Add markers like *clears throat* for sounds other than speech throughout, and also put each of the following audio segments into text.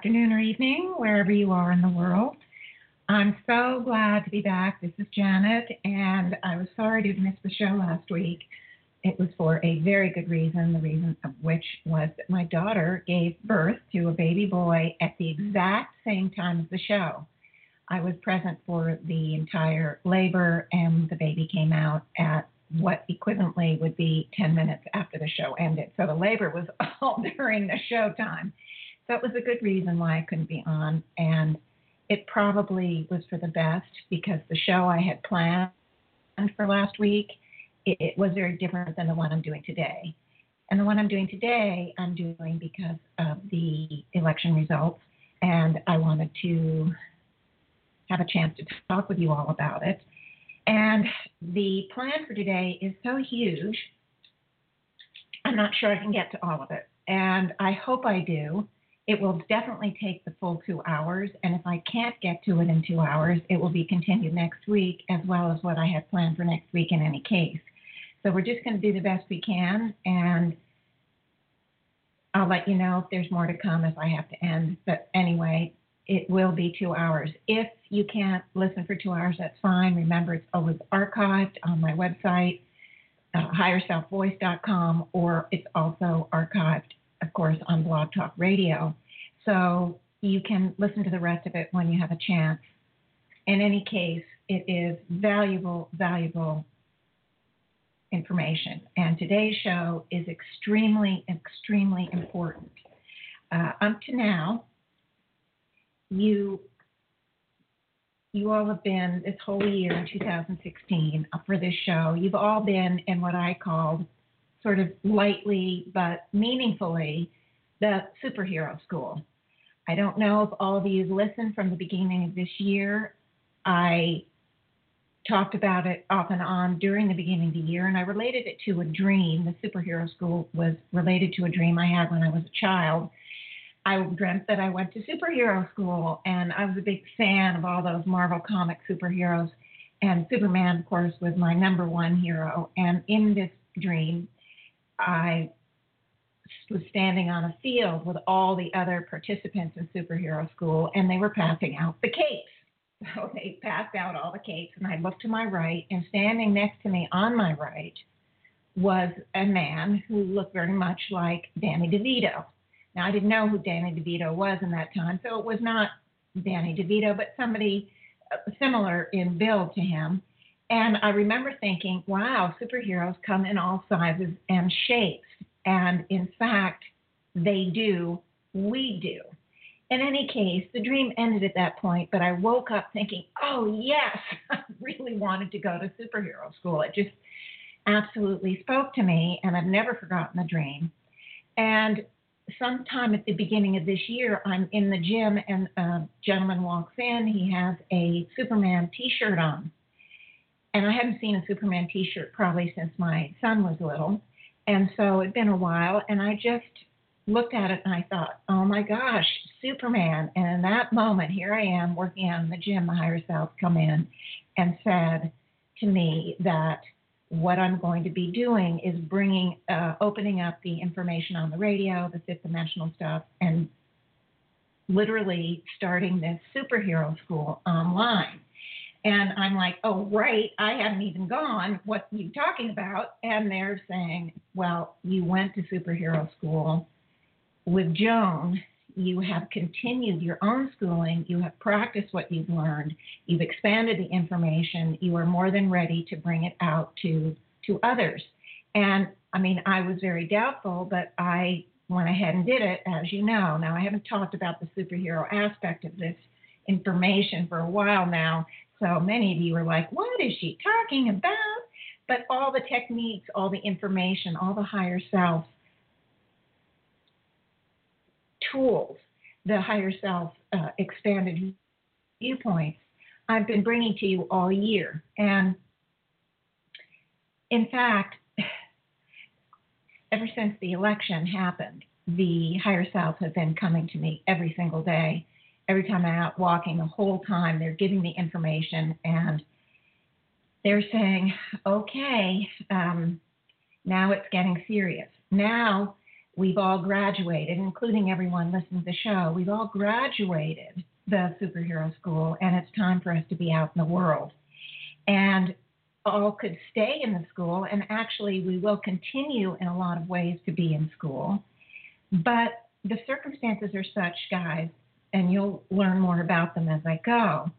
Afternoon or evening, wherever you are in the world. I'm so glad to be back. This is Janet, and I was sorry to miss the show last week. It was for a very good reason, the reason of which was that my daughter gave birth to a baby boy at the exact same time as the show. I was present for the entire labor, and the baby came out at what equivalently would be 10 minutes after the show ended. So the labor was *laughs* all during the show time that was a good reason why I couldn't be on. And it probably was for the best because the show I had planned for last week, it, it was very different than the one I'm doing today. And the one I'm doing today, I'm doing because of the election results. And I wanted to have a chance to talk with you all about it. And the plan for today is so huge, I'm not sure I can get to all of it. And I hope I do. It will definitely take the full two hours, and if I can't get to it in two hours, it will be continued next week, as well as what I have planned for next week in any case. So we're just going to do the best we can, and I'll let you know if there's more to come if I have to end. But anyway, it will be two hours. If you can't listen for two hours, that's fine. Remember, it's always archived on my website, uh, higherselfvoice.com, or it's also archived, of course, on Blog Talk Radio. So you can listen to the rest of it when you have a chance. In any case, it is valuable, valuable information. And today's show is extremely, extremely important. Uh, up to now, you you all have been this whole year in 2016 for this show. You've all been in what I called sort of lightly but meaningfully the superhero school. I don't know if all of you listened from the beginning of this year. I talked about it off and on during the beginning of the year, and I related it to a dream. The superhero school was related to a dream I had when I was a child. I dreamt that I went to superhero school, and I was a big fan of all those Marvel comic superheroes. And Superman, of course, was my number one hero. And in this dream, I was standing on a field with all the other participants in superhero school, and they were passing out the capes. *laughs* So they passed out all the capes, and I looked to my right, and standing next to me on my right was a man who looked very much like Danny DeVito. Now, I didn't know who Danny DeVito was in that time, so it was not Danny DeVito, but somebody similar in build to him. And I remember thinking, wow, superheroes come in all sizes and shapes. And in fact, they do, we do. In any case, the dream ended at that point, but I woke up thinking, oh, yes, *laughs* I really wanted to go to superhero school. It just absolutely spoke to me, and I've never forgotten the dream. And sometime at the beginning of this year, I'm in the gym, and a gentleman walks in. He has a Superman t shirt on. And I hadn't seen a Superman t shirt probably since my son was little. And so it'd been a while, and I just looked at it and I thought, oh my gosh, Superman. And in that moment, here I am working out in the gym, the higher self come in and said to me that what I'm going to be doing is bringing, uh, opening up the information on the radio, the fifth dimensional stuff, and literally starting this superhero school online. And I'm like, oh, right, I haven't even gone. What are you talking about? And they're saying, well, you went to superhero school with Joan. You have continued your own schooling. You have practiced what you've learned. You've expanded the information. You are more than ready to bring it out to, to others. And I mean, I was very doubtful, but I went ahead and did it, as you know. Now, I haven't talked about the superhero aspect of this information for a while now so many of you are like, what is she talking about? But all the techniques, all the information, all the higher self tools, the higher self uh, expanded viewpoints, I've been bringing to you all year. And in fact, *sighs* ever since the election happened, the higher self have been coming to me every single day. Every time I'm out walking, the whole time they're giving me information and they're saying, okay, um, now it's getting serious. Now we've all graduated, including everyone listening to the show. We've all graduated the superhero school, and it's time for us to be out in the world. And all could stay in the school, and actually, we will continue in a lot of ways to be in school. But the circumstances are such, guys, and you'll learn more about them as I go,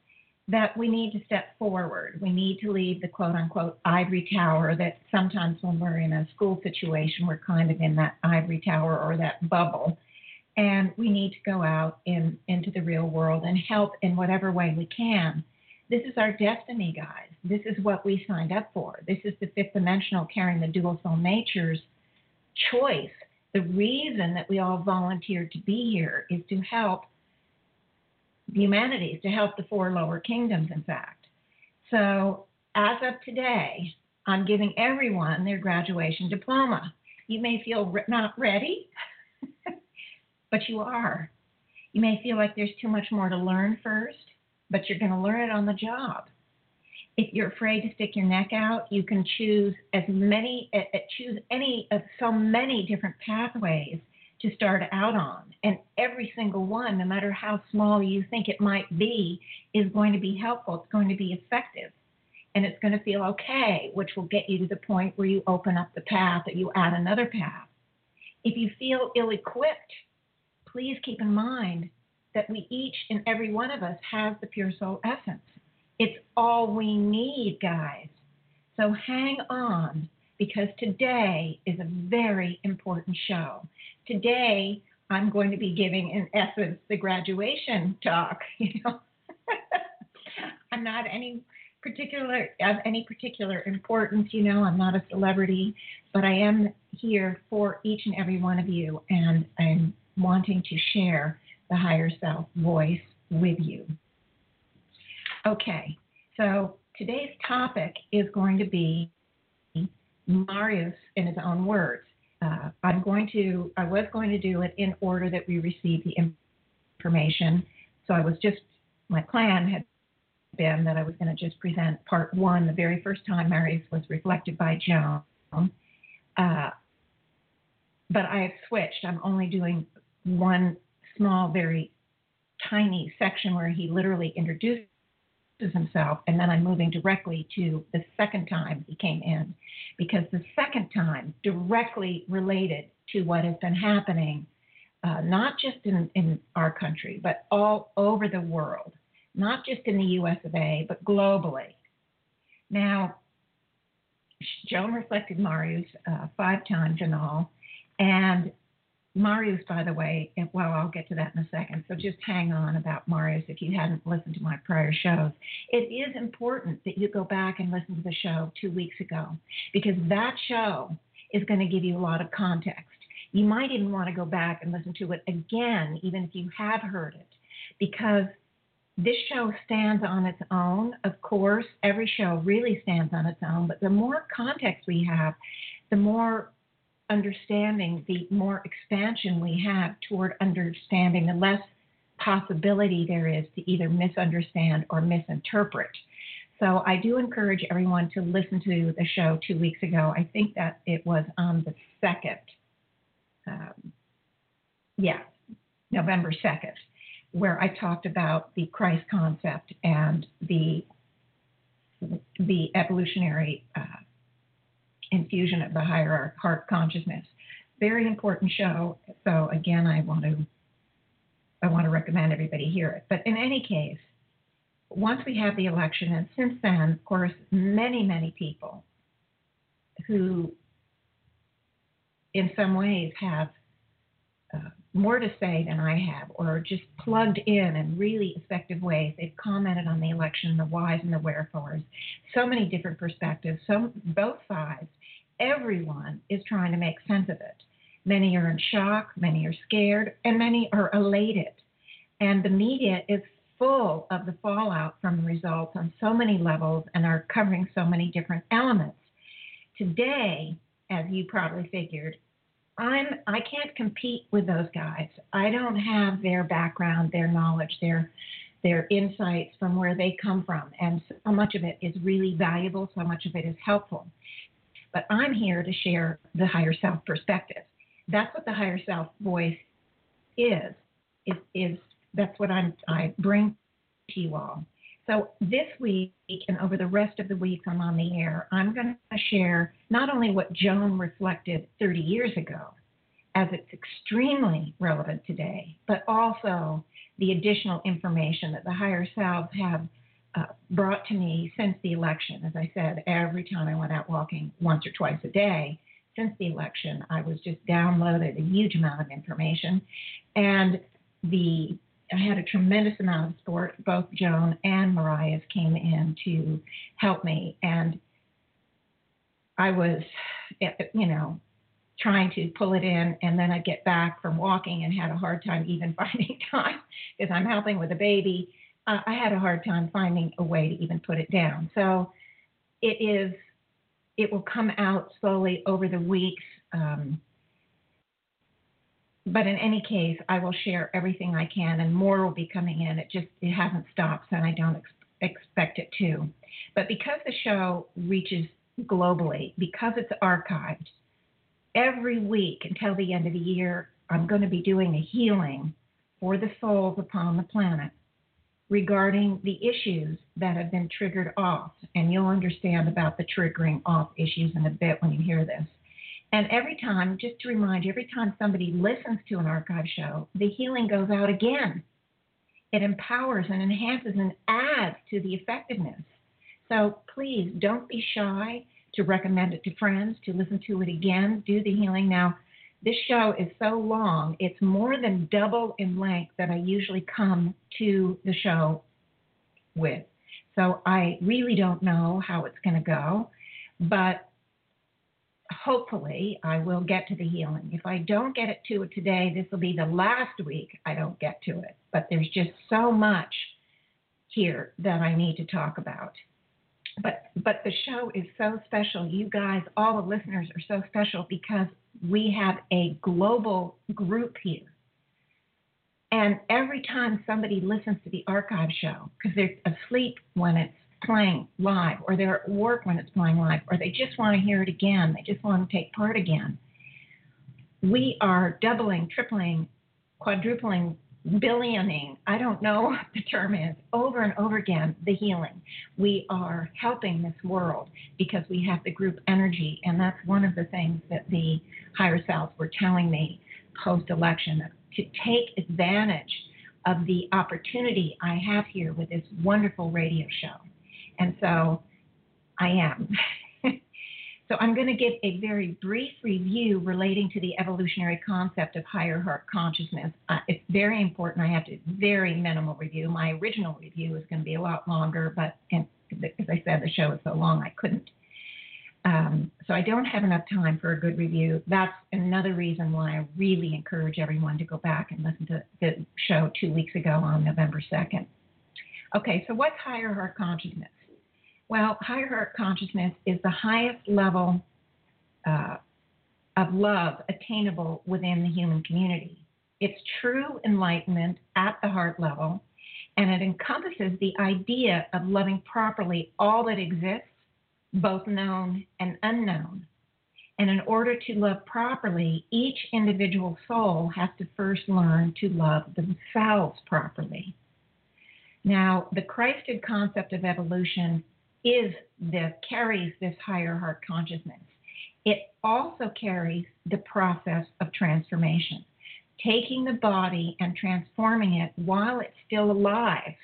that we need to step forward. We need to leave the quote unquote ivory tower that sometimes when we're in a school situation, we're kind of in that ivory tower or that bubble. And we need to go out in, into the real world and help in whatever way we can. This is our destiny, guys. This is what we signed up for. This is the fifth dimensional carrying the dual soul natures choice. The reason that we all volunteered to be here is to help humanities, to help the four lower kingdoms, in fact. So, as of today, I'm giving everyone their graduation diploma. You may feel re- not ready, *laughs* but you are. You may feel like there's too much more to learn first, but you're going to learn it on the job. If you're afraid to stick your neck out, you can choose as many, uh, choose any of so many different pathways to start out on. And every single one, no matter how small you think it might be, is going to be helpful. It's going to be effective. And it's going to feel okay, which will get you to the point where you open up the path or you add another path. If you feel ill equipped, please keep in mind that we each and every one of us has the pure soul essence. It's all we need, guys. So hang on because today is a very important show. Today, I'm going to be giving, in essence, the graduation talk. *laughs* You know, I'm not any particular of any particular importance. You know, I'm not a celebrity, but I am here for each and every one of you, and I'm wanting to share the higher self voice with you. Okay, so today's topic is going to be Marius in his own words. Uh, I'm going to, I was going to do it in order that we receive the information. So I was just, my plan had been that I was going to just present part one the very first time Marius was reflected by Joan. Uh, but I have switched. I'm only doing one small, very tiny section where he literally introduced himself, and then I'm moving directly to the second time he came in, because the second time directly related to what has been happening, uh, not just in, in our country, but all over the world, not just in the US of A, but globally. Now, Joan reflected Marius uh, five times in all, and Marius, by the way, well, I'll get to that in a second. So just hang on about Marius if you hadn't listened to my prior shows. It is important that you go back and listen to the show two weeks ago because that show is going to give you a lot of context. You might even want to go back and listen to it again, even if you have heard it, because this show stands on its own. Of course, every show really stands on its own, but the more context we have, the more understanding, the more expansion we have toward understanding, the less possibility there is to either misunderstand or misinterpret. So I do encourage everyone to listen to the show two weeks ago. I think that it was on the second. Um, yeah, November 2nd, where I talked about the Christ concept and the the evolutionary uh, infusion of the higher heart consciousness. Very important show. So again, I want to I want to recommend everybody hear it. But in any case, once we have the election, and since then, of course, many many people who, in some ways, have uh, more to say than I have, or just plugged in in really effective ways. They've commented on the election, the whys and the wherefores, so many different perspectives, so both sides. Everyone is trying to make sense of it. Many are in shock, many are scared, and many are elated. And the media is full of the fallout from the results on so many levels and are covering so many different elements. Today, as you probably figured, I'm I can't compete with those guys. I don't have their background, their knowledge, their their insights from where they come from. And so much of it is really valuable, so much of it is helpful. But I'm here to share the higher self perspective. That's what the higher self voice is. Is is that's what I'm I bring to you all. So this week and over the rest of the week I'm on the air, I'm going to share not only what Joan reflected 30 years ago, as it's extremely relevant today, but also the additional information that the higher selves have uh, brought to me since the election. As I said, every time I went out walking once or twice a day since the election, I was just downloaded a huge amount of information. And the I had a tremendous amount of support. Both Joan and Mariah came in to help me, and I was, you know, trying to pull it in, and then I'd get back from walking and had a hard time even *laughs* finding time because I'm helping with a baby. Uh, I had a hard time finding a way to even put it down. So it is, it will come out slowly over the weeks. Um, but in any case, I will share everything I can, and more will be coming in. It just it hasn't stopped, and I don't ex- expect it to. But because the show reaches globally, because it's archived, every week until the end of the year, I'm going to be doing a healing for the souls upon the planet regarding the issues that have been triggered off. And you'll understand about the triggering off issues in a bit when you hear this. And every time, just to remind you, every time somebody listens to an archive show, the healing goes out again. It empowers and enhances and adds to the effectiveness. So please don't be shy to recommend it to friends, to listen to it again, do the healing. Now, this show is so long, it's more than double in length that I usually come to the show with. So I really don't know how it's going to go, but hopefully I will get to the healing. If I don't get it to it today, this will be the last week I don't get to it. But there's just so much here that I need to talk about. But but the show is so special. You guys, all the listeners are so special because we have a global group here. And every time somebody listens to the archive show, because they're asleep when it's playing live, or they're at work when it's playing live, or they just want to hear it again, they just want to take part again, we are doubling, tripling, quadrupling, billioning, I don't know *laughs* what the term is, over and over again, the healing. We are helping this world because we have the group energy. And that's one of the things that the higher selves were telling me post election to take advantage of the opportunity I have here with this wonderful radio show. And so I am. *laughs* So I'm going to give a very brief review relating to the evolutionary concept of higher heart consciousness. Uh, it's very important. I have to very minimal review. My original review is going to be a lot longer, but and, as I said, the show is so long I couldn't. Um, so I don't have enough time for a good review. That's another reason why I really encourage everyone to go back and listen to the show two weeks ago on November 2nd. Okay, so what's higher heart consciousness? Well, higher heart consciousness is the highest level uh, of love attainable within the human community. It's true enlightenment at the heart level, and it encompasses the idea of loving properly all that exists, both known and unknown. And in order to love properly, each individual soul has to first learn to love themselves properly. Now, the Christed concept of evolution is the carries this higher heart consciousness. It also carries the process of transformation, taking the body and transforming it while it's still alive,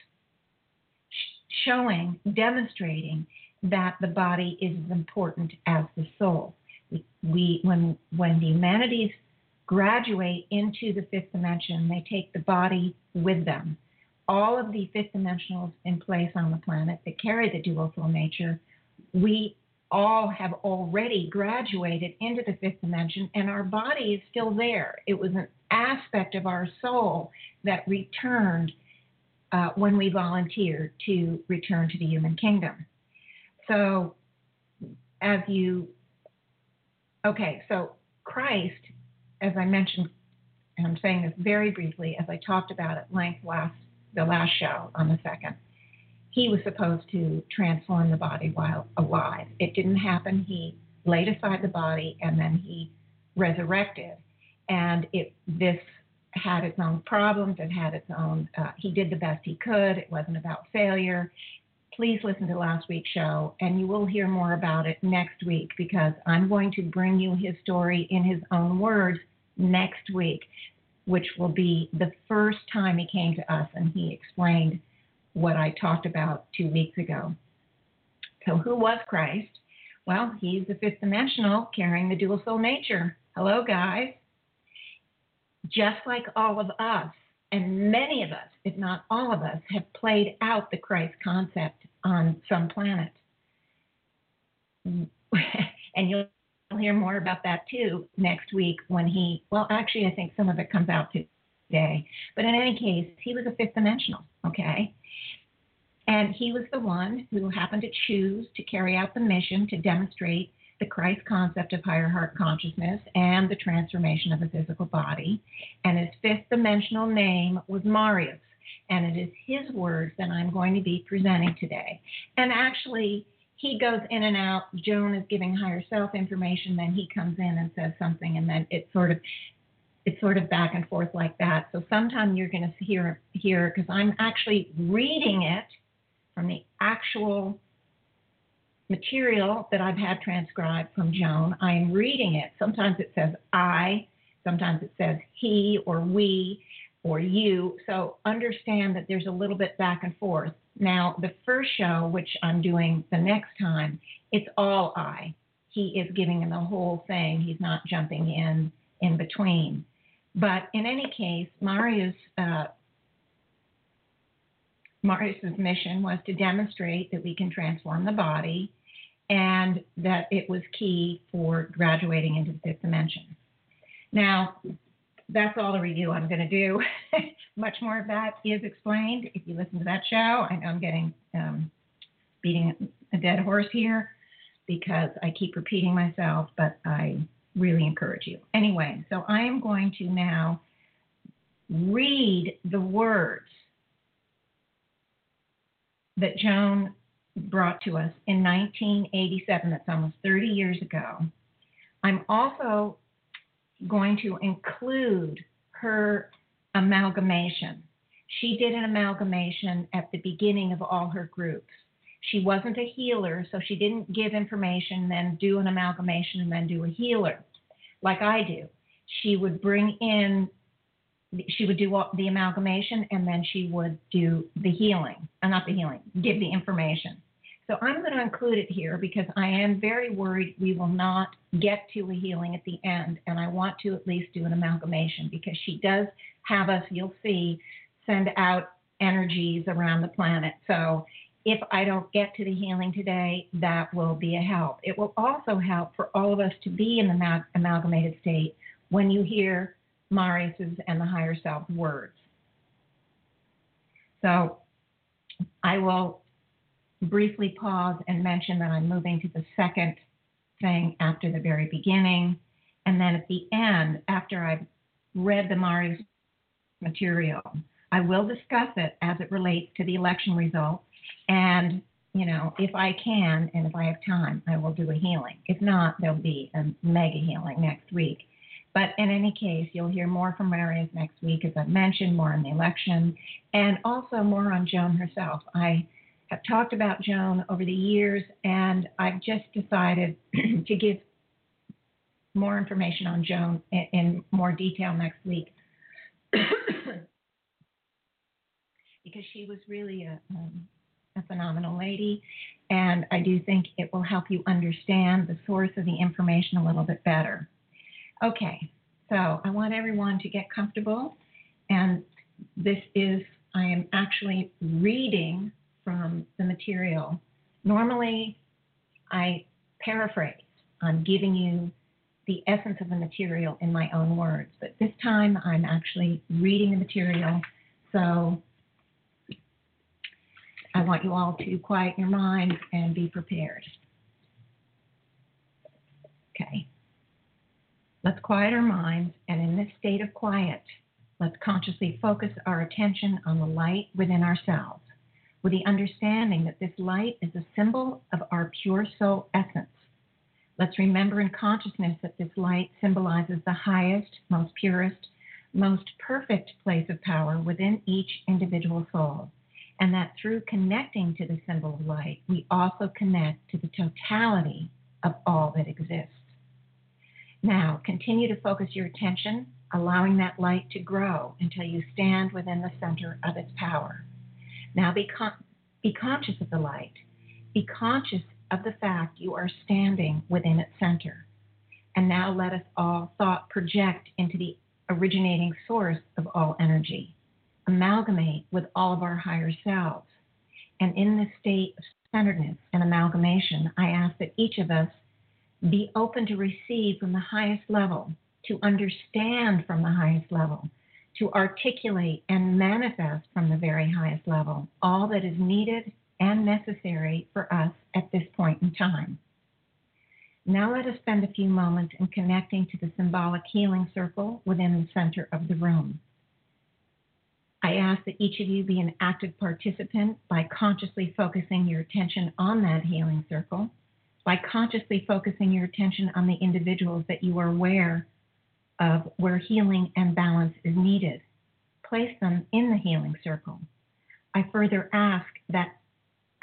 showing, demonstrating that the body is as important as the soul. We, when, when the humanities graduate into the fifth dimension, they take the body with them all of the fifth dimensionals in place on the planet that carry the dual soul nature, we all have already graduated into the fifth dimension, and our body is still there. It was an aspect of our soul that returned uh, when we volunteered to return to the human kingdom. So, as you, okay, so Christ, as I mentioned, and I'm saying this very briefly, as I talked about at length last the last show on the second he was supposed to transform the body while alive. It didn't happen. He laid aside the body and then he resurrected. And it this had its own problems. It had its own. Uh, he did the best he could. It wasn't about failure. Please listen to last week's show, and you will hear more about it next week because I'm going to bring you his story in his own words next week, which will be the first time he came to us and he explained what I talked about two weeks ago. So, who was Christ? Well, he's the fifth dimensional carrying the dual soul nature. Hello, guys. Just like all of us, and many of us, if not all of us, have played out the Christ concept on some planet. *laughs* and you'll hear more about that too next week when he, well, actually, I think some of it comes out today. But in any case, he was a fifth dimensional, okay? And he was the one who happened to choose to carry out the mission to demonstrate the Christ concept of higher heart consciousness and the transformation of the physical body. And his fifth dimensional name was Marius. And it is his words that I'm going to be presenting today. And actually, he goes in and out. Joan is giving higher self information, then he comes in and says something, and then it sort of it's sort of back and forth like that. So sometime you're going to hear here because I'm actually reading it from the actual material that I've had transcribed from Joan. I am reading it. Sometimes it says I, sometimes it says he or we or you. So understand that there's a little bit back and forth. Now, the first show, which I'm doing the next time, it's all I. He is giving him the whole thing. He's not jumping in in between. But in any case, Marius uh, Marius's mission was to demonstrate that we can transform the body and that it was key for graduating into the fifth dimension. Now, that's all the review I'm going to do. *laughs* Much more of that is explained if you listen to that show. I know I'm getting um, beating a dead horse here because I keep repeating myself, but I really encourage you. Anyway, so I am going to now read the words that Joan brought to us in 1987. That's almost 30 years ago. I'm also going to include her amalgamation. She did an amalgamation at the beginning of all her groups. She wasn't a healer, so she didn't give information, then do an amalgamation, and then do a healer like I do. She would bring in she would do the amalgamation and then she would do the healing, uh, not the healing, give the information. So I'm going to include it here because I am very worried we will not get to a healing at the end, and I want to at least do an amalgamation because she does have us, you'll see, send out energies around the planet. So if I don't get to the healing today, that will be a help. It will also help for all of us to be in the amalgamated state when you hear Marius's and the higher self words. So I will briefly pause and mention that I'm moving to the second thing after the very beginning. And then at the end, after I've read the Marius material, I will discuss it as it relates to the election results. And, you know, if I can and if I have time, I will do a healing. If not, there'll be a mega healing next week. But in any case, you'll hear more from Marius next week, as I mentioned, more on the election, and also more on Joan herself. I have talked about Joan over the years, and I've just decided *clears throat* to give more information on Joan in, in more detail next week. *clears throat* because she was really a, um, a phenomenal lady, and I do think it will help you understand the source of the information a little bit better. Okay, so I want everyone to get comfortable. And this is, I am actually reading from the material. Normally, I paraphrase. I'm giving you the essence of the material in my own words, but this time I'm actually reading the material. So I want you all to quiet your minds and be prepared. Okay. Let's quiet our minds, and in this state of quiet, let's consciously focus our attention on the light within ourselves, with the understanding that this light is a symbol of our pure soul essence. Let's remember in consciousness that this light symbolizes the highest, most purest, most perfect place of power within each individual soul and that through connecting to the symbol of light, we also connect to the totality of all that exists. Now, continue to focus your attention, allowing that light to grow until you stand within the center of its power. Now, be, con- be conscious of the light. Be conscious of the fact you are standing within its center. And now let us all thought project into the originating source of all energy amalgamate with all of our higher selves. And in this state of centeredness and amalgamation, I ask that each of us be open to receive from the highest level, to understand from the highest level, to articulate and manifest from the very highest level all that is needed and necessary for us at this point in time. Now let us spend a few moments in connecting to the symbolic healing circle within the center of the room. I ask that each of you be an active participant by consciously focusing your attention on that healing circle, by consciously focusing your attention on the individuals that you are aware of where healing and balance is needed. Place them in the healing circle. I further ask that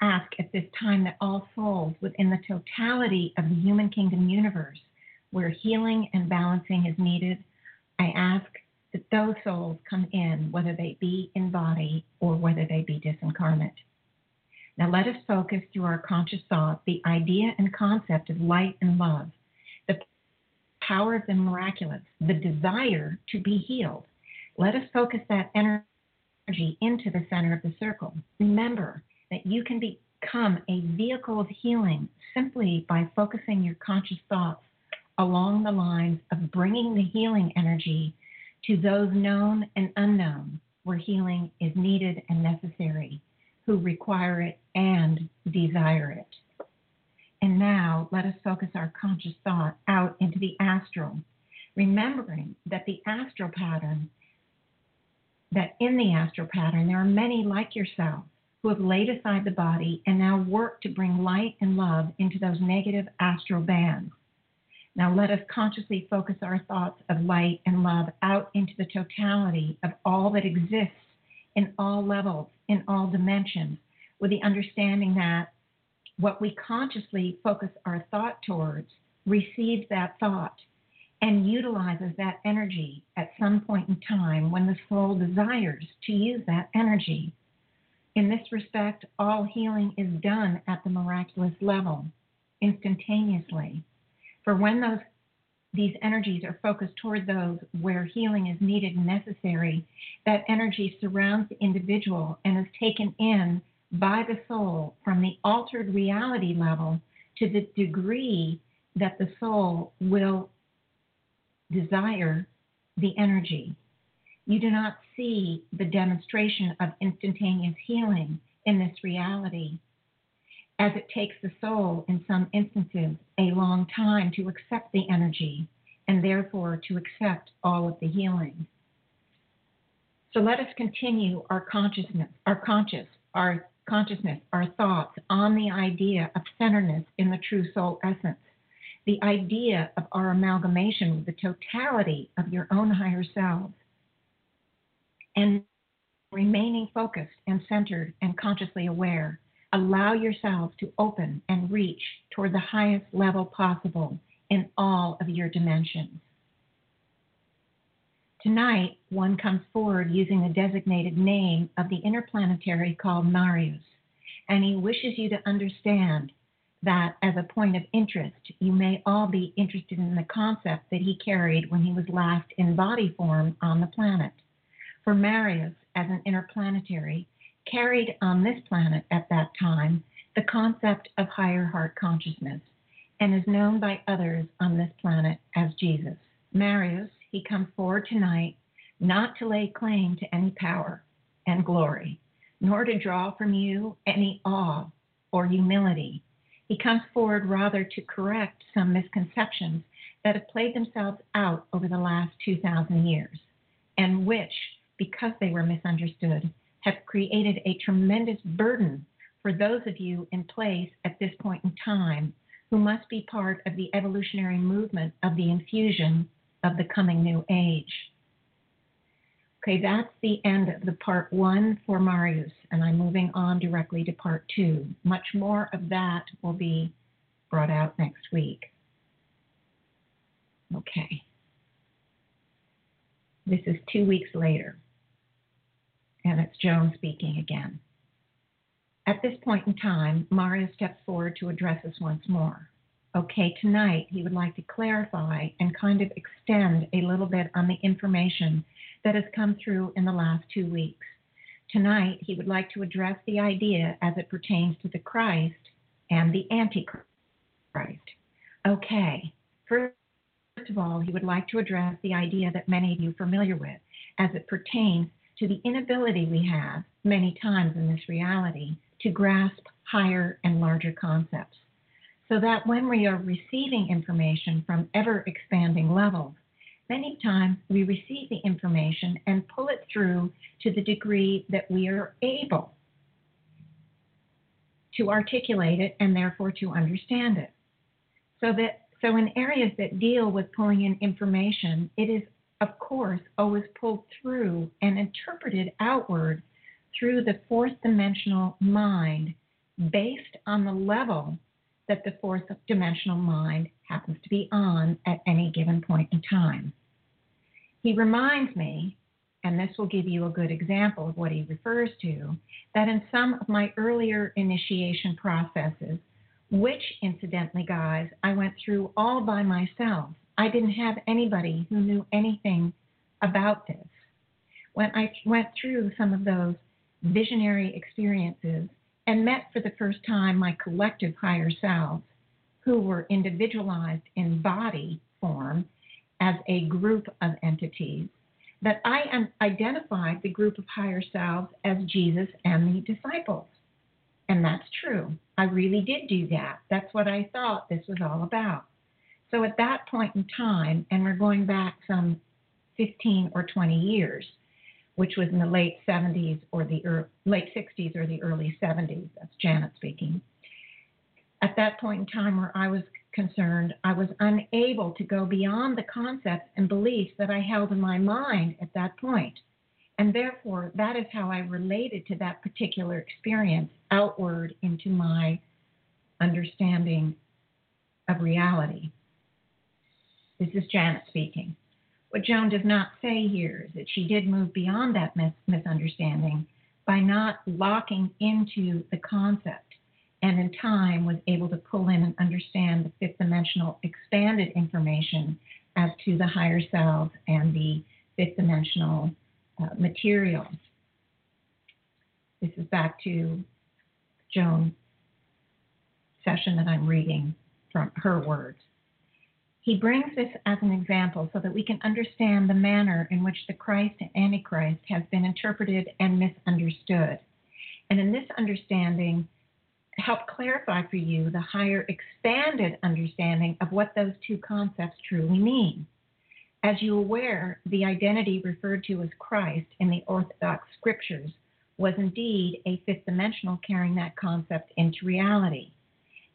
ask at this time that all souls within the totality of the human kingdom universe where healing and balancing is needed, I ask that those souls come in, whether they be in body or whether they be disincarnate. Now let us focus through our conscious thought the idea and concept of light and love, power of the miraculous, the desire to be healed. Let us focus that energy into the center of the circle. Remember that you can become a vehicle of healing simply by focusing your conscious thoughts along the lines of bringing the healing energy to those known and unknown where healing is needed and necessary, who require it and desire it. And now let us focus our conscious thought out into the astral, remembering that the astral pattern, that in the astral pattern, there are many like yourself who have laid aside the body and now work to bring light and love into those negative astral bands. Now let us consciously focus our thoughts of light and love out into the totality of all that exists in all levels, in all dimensions, with the understanding that what we consciously focus our thought towards receives that thought and utilizes that energy at some point in time when the soul desires to use that energy. In this respect, all healing is done at the miraculous level, instantaneously. For when those these energies are focused toward those where healing is needed and necessary, that energy surrounds the individual and is taken in by the soul from the altered reality level to the degree that the soul will desire the energy. You do not see the demonstration of instantaneous healing in this reality as it takes the soul, in some instances, a long time to accept the energy and therefore to accept all of the healing. So let us continue our consciousness, our conscious, our consciousness, our thoughts on the idea of centeredness in the true soul essence, the idea of our amalgamation with the totality of your own higher selves, and remaining focused and centered and consciously aware. Allow yourself to open and reach toward the highest level possible in all of your dimensions. Tonight, one comes forward using the designated name of the interplanetary called Marius, and he wishes you to understand that as a point of interest, you may all be interested in the concept that he carried when he was last in body form on the planet. For Marius, as an interplanetary, carried on this planet at that time the concept of higher heart consciousness. and is known by others on this planet as Jesus. Marius, he comes forward tonight not to lay claim to any power and glory, nor to draw from you any awe or humility. He comes forward rather to correct some misconceptions that have played themselves out over the last 2,000 years, and which, because they were misunderstood, have created a tremendous burden for those of you in place at this point in time who must be part of the evolutionary movement of the infusion of the coming new age. Okay, that's the end of the part one for Marius, and I'm moving on directly to part two. Much more of that will be brought out next week. Okay. This is two weeks later, and it's Joan speaking again. At this point in time, Marius steps forward to address us once more. Okay, tonight he would like to clarify and kind of extend a little bit on the information that has come through in the last two weeks. Tonight, he would like to address the idea as it pertains to the Christ and the Antichrist. Okay, first of all, he would like to address the idea that many of you are familiar with as it pertains to the inability we have many times in this reality to grasp higher and larger concepts. So that when we are receiving information from ever expanding levels, many times we receive the information and pull it through to the degree that we are able to articulate it and therefore to understand it. So that so in areas that deal with pulling in information, it is of course always pulled through and interpreted outward through the fourth dimensional mind based on the level that the fourth dimensional mind happens to be on at any given point in time. He reminds me, and this will give you a good example of what he refers to, that in some of my earlier initiation processes, which incidentally, guys, I went through all by myself. I didn't have anybody who knew anything about this. When I went through some of those visionary experiences and met for the first time my collective higher selves, who were individualized in body form as a group of entities, that I identified the group of higher selves as Jesus and the disciples. And that's true. I really did do that. That's what I thought this was all about. So at that point in time, and we're going back some 15 or 20 years, which was in the late 70s or the er- late 60s or the early 70s. That's Janet speaking. At that point in time, where I was concerned, I was unable to go beyond the concepts and beliefs that I held in my mind at that point. And therefore, that is how I related to that particular experience outward into my understanding of reality. This is Janet speaking. What Joan does not say here is that she did move beyond that mis- misunderstanding by not locking into the concept and in time was able to pull in and understand the fifth dimensional expanded information as to the higher selves and the fifth dimensional uh, material. This is back to Joan's session that I'm reading from her words. He brings this as an example so that we can understand the manner in which the Christ and Antichrist has been interpreted and misunderstood. And in this understanding, help clarify for you the higher expanded understanding of what those two concepts truly mean. As you're aware, the identity referred to as Christ in the Orthodox scriptures was indeed a fifth dimensional carrying that concept into reality.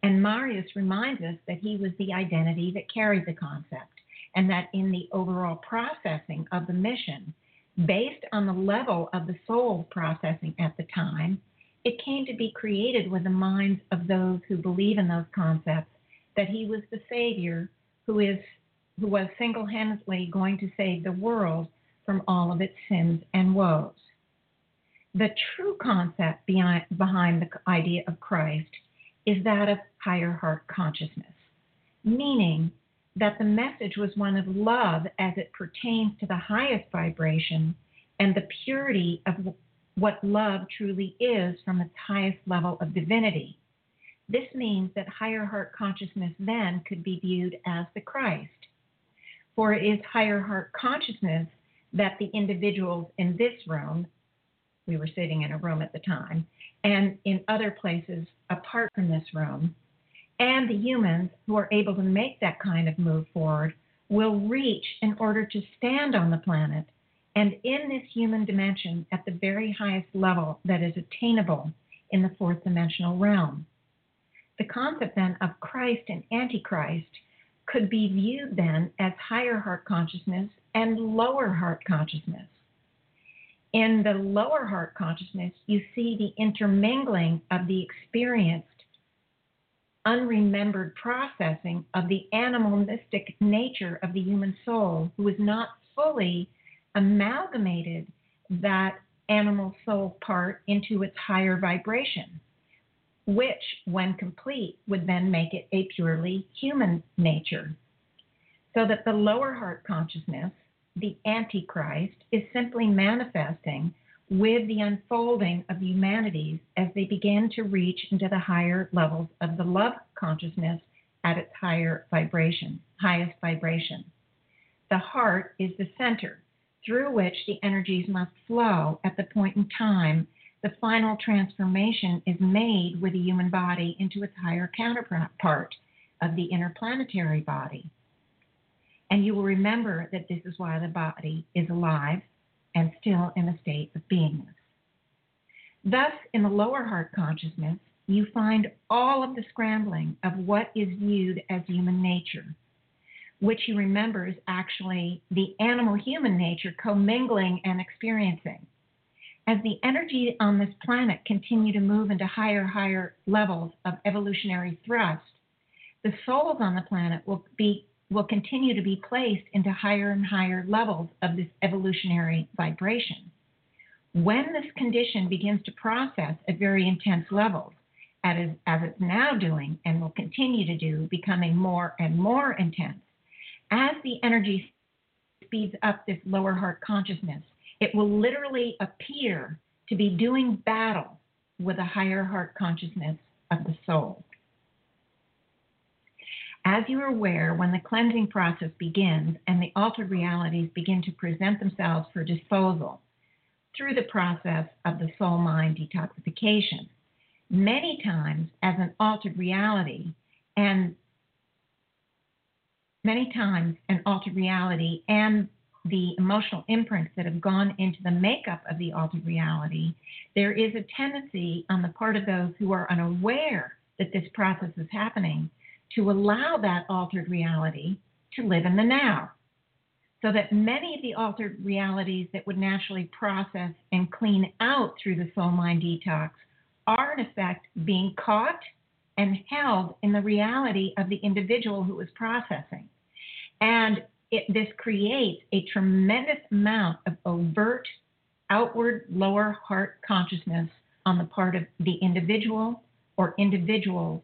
And Marius reminds us that he was the identity that carried the concept, and that in the overall processing of the mission, based on the level of the soul processing at the time, it came to be created with the minds of those who believe in those concepts that he was the Savior who is who was single-handedly going to save the world from all of its sins and woes. The true concept behind, behind the idea of Christ is that of higher heart consciousness, meaning that the message was one of love as it pertains to the highest vibration and the purity of what love truly is from its highest level of divinity. This means that higher heart consciousness then could be viewed as the Christ. For it is higher heart consciousness that the individuals in this room, we were sitting in a room at the time, and in other places apart from this room, and the humans who are able to make that kind of move forward will reach in order to stand on the planet and in this human dimension at the very highest level that is attainable in the fourth dimensional realm. The concept then of Christ and Antichrist could be viewed then as higher heart consciousness and lower heart consciousness. In the lower heart consciousness, you see the intermingling of the experienced, unremembered processing of the animalistic nature of the human soul, who is not fully amalgamated that animal soul part into its higher vibration, which, when complete, would then make it a purely human nature. So that the lower heart consciousness the Antichrist is simply manifesting with the unfolding of humanities as they begin to reach into the higher levels of the love consciousness at its higher vibration, highest vibration. The heart is the center through which the energies must flow at the point in time the final transformation is made with the human body into its higher counterpart of the interplanetary body. And you will remember that this is why the body is alive and still in a state of beingness. Thus, in the lower heart consciousness, you find all of the scrambling of what is viewed as human nature, which you remember is actually the animal human nature commingling and experiencing. As the energy on this planet continue to move into higher, higher levels of evolutionary thrust, the souls on the planet will be will continue to be placed into higher and higher levels of this evolutionary vibration. When this condition begins to process at very intense levels, as, as it's now doing and will continue to do, becoming more and more intense, as the energy speeds up this lower heart consciousness, it will literally appear to be doing battle with a higher heart consciousness of the soul. As you are aware, when the cleansing process begins and the altered realities begin to present themselves for disposal through the process of the soul mind detoxification, many times as an altered reality and many times an altered reality and the emotional imprints that have gone into the makeup of the altered reality, there is a tendency on the part of those who are unaware that this process is happening to allow that altered reality to live in the now. So that many of the altered realities that would naturally process and clean out through the soul mind detox are, in effect, being caught and held in the reality of the individual who is processing. And it, this creates a tremendous amount of overt, outward, lower heart consciousness on the part of the individual or individuals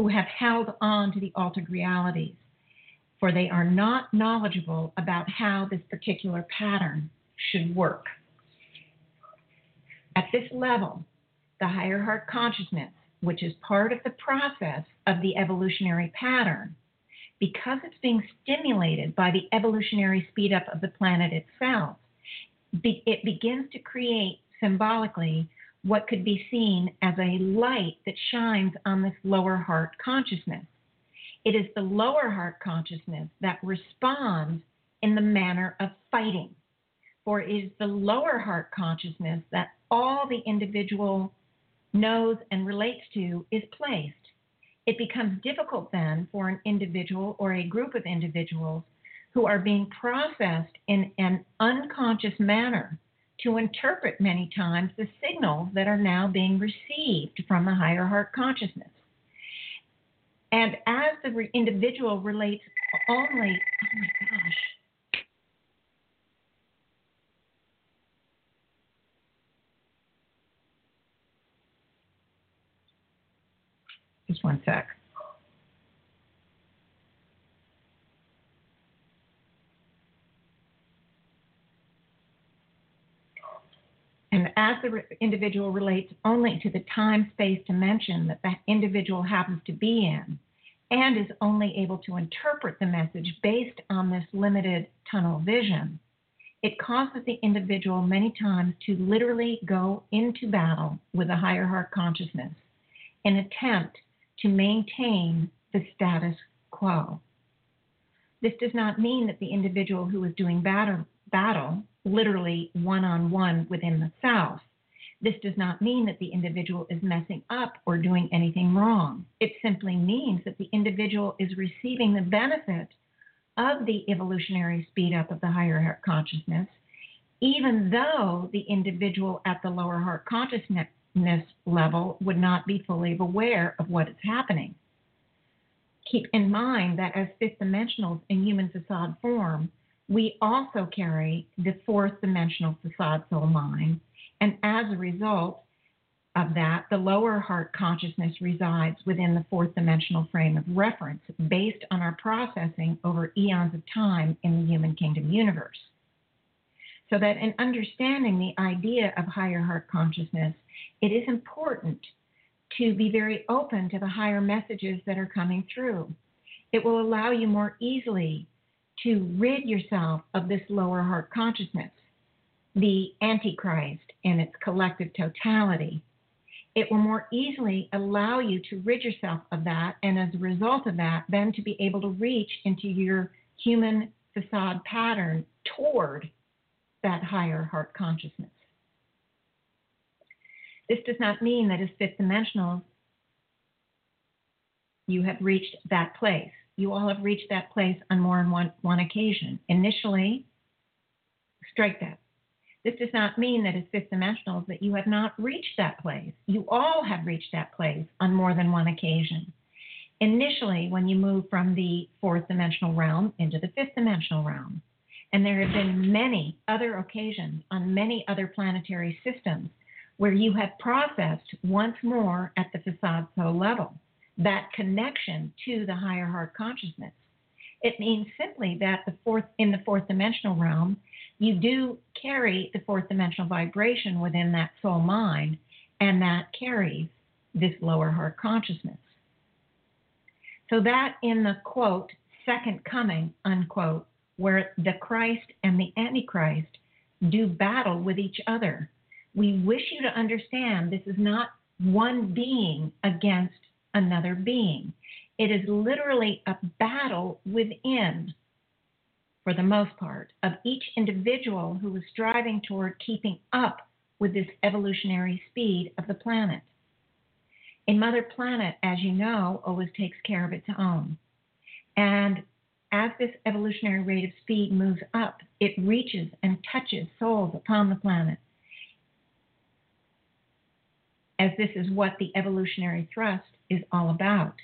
who have held on to the altered realities, for they are not knowledgeable about how this particular pattern should work. At this level, the higher heart consciousness, which is part of the process of the evolutionary pattern, because it's being stimulated by the evolutionary speed up of the planet itself, it begins to create symbolically what could be seen as a light that shines on this lower heart consciousness. It is the lower heart consciousness that responds in the manner of fighting. For it is the lower heart consciousness that all the individual knows and relates to is placed. It becomes difficult then for an individual or a group of individuals who are being processed in an unconscious manner to interpret many times the signals that are now being received from the higher heart consciousness. And as the re- individual relates only, oh my gosh. Just one sec. And as the individual relates only to the time space dimension that that individual happens to be in, and is only able to interpret the message based on this limited tunnel vision, it causes the individual many times to literally go into battle with a higher heart consciousness in attempt to maintain the status quo. This does not mean that the individual who is doing battle, battle literally one on one within the self, this does not mean that the individual is messing up or doing anything wrong. It simply means that the individual is receiving the benefit of the evolutionary speed up of the higher heart consciousness, even though the individual at the lower heart consciousness level would not be fully aware of what is happening. Keep in mind that as fifth dimensionals in human facade form, we also carry the fourth dimensional facade soul mind and as a result of that, the lower heart consciousness resides within the fourth dimensional frame of reference based on our processing over eons of time in the human kingdom universe. So that in understanding the idea of higher heart consciousness, it is important to be very open to the higher messages that are coming through. It will allow you more easily to rid yourself of this lower heart consciousness the Antichrist and its collective totality, it will more easily allow you to rid yourself of that, and as a result of that, then to be able to reach into your human facade pattern toward that higher heart consciousness. This does not mean that as fifth dimensional, you have reached that place. You all have reached that place on more than one, one occasion. Initially, strike that. This does not mean that as fifth dimensionals that you have not reached that place. You all have reached that place on more than one occasion. Initially, when you move from the fourth dimensional realm into the fifth dimensional realm, and there have been many other occasions on many other planetary systems where you have processed once more at the facade soul level that connection to the higher heart consciousness. It means simply that the fourth in the fourth dimensional realm, you do carry the fourth dimensional vibration within that soul mind, and that carries this lower heart consciousness. So that in the quote, second coming, unquote, where the Christ and the Antichrist do battle with each other, we wish you to understand this is not one being against another being. It is literally a battle within, for the most part, of each individual who is striving toward keeping up with this evolutionary speed of the planet. A mother planet, as you know, always takes care of its own. And as this evolutionary rate of speed moves up, it reaches and touches souls upon the planet. As this is what the evolutionary thrust is all about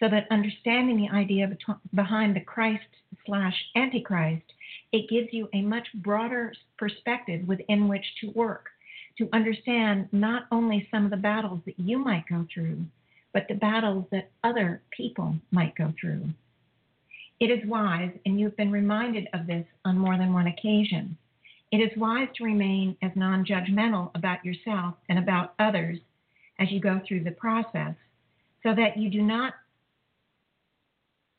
so that understanding the idea behind the Christ slash Antichrist, it gives you a much broader perspective within which to work, to understand not only some of the battles that you might go through, but the battles that other people might go through. It is wise, and you've been reminded of this on more than one occasion. It is wise to remain as non judgmental about yourself and about others as you go through the process so that you do not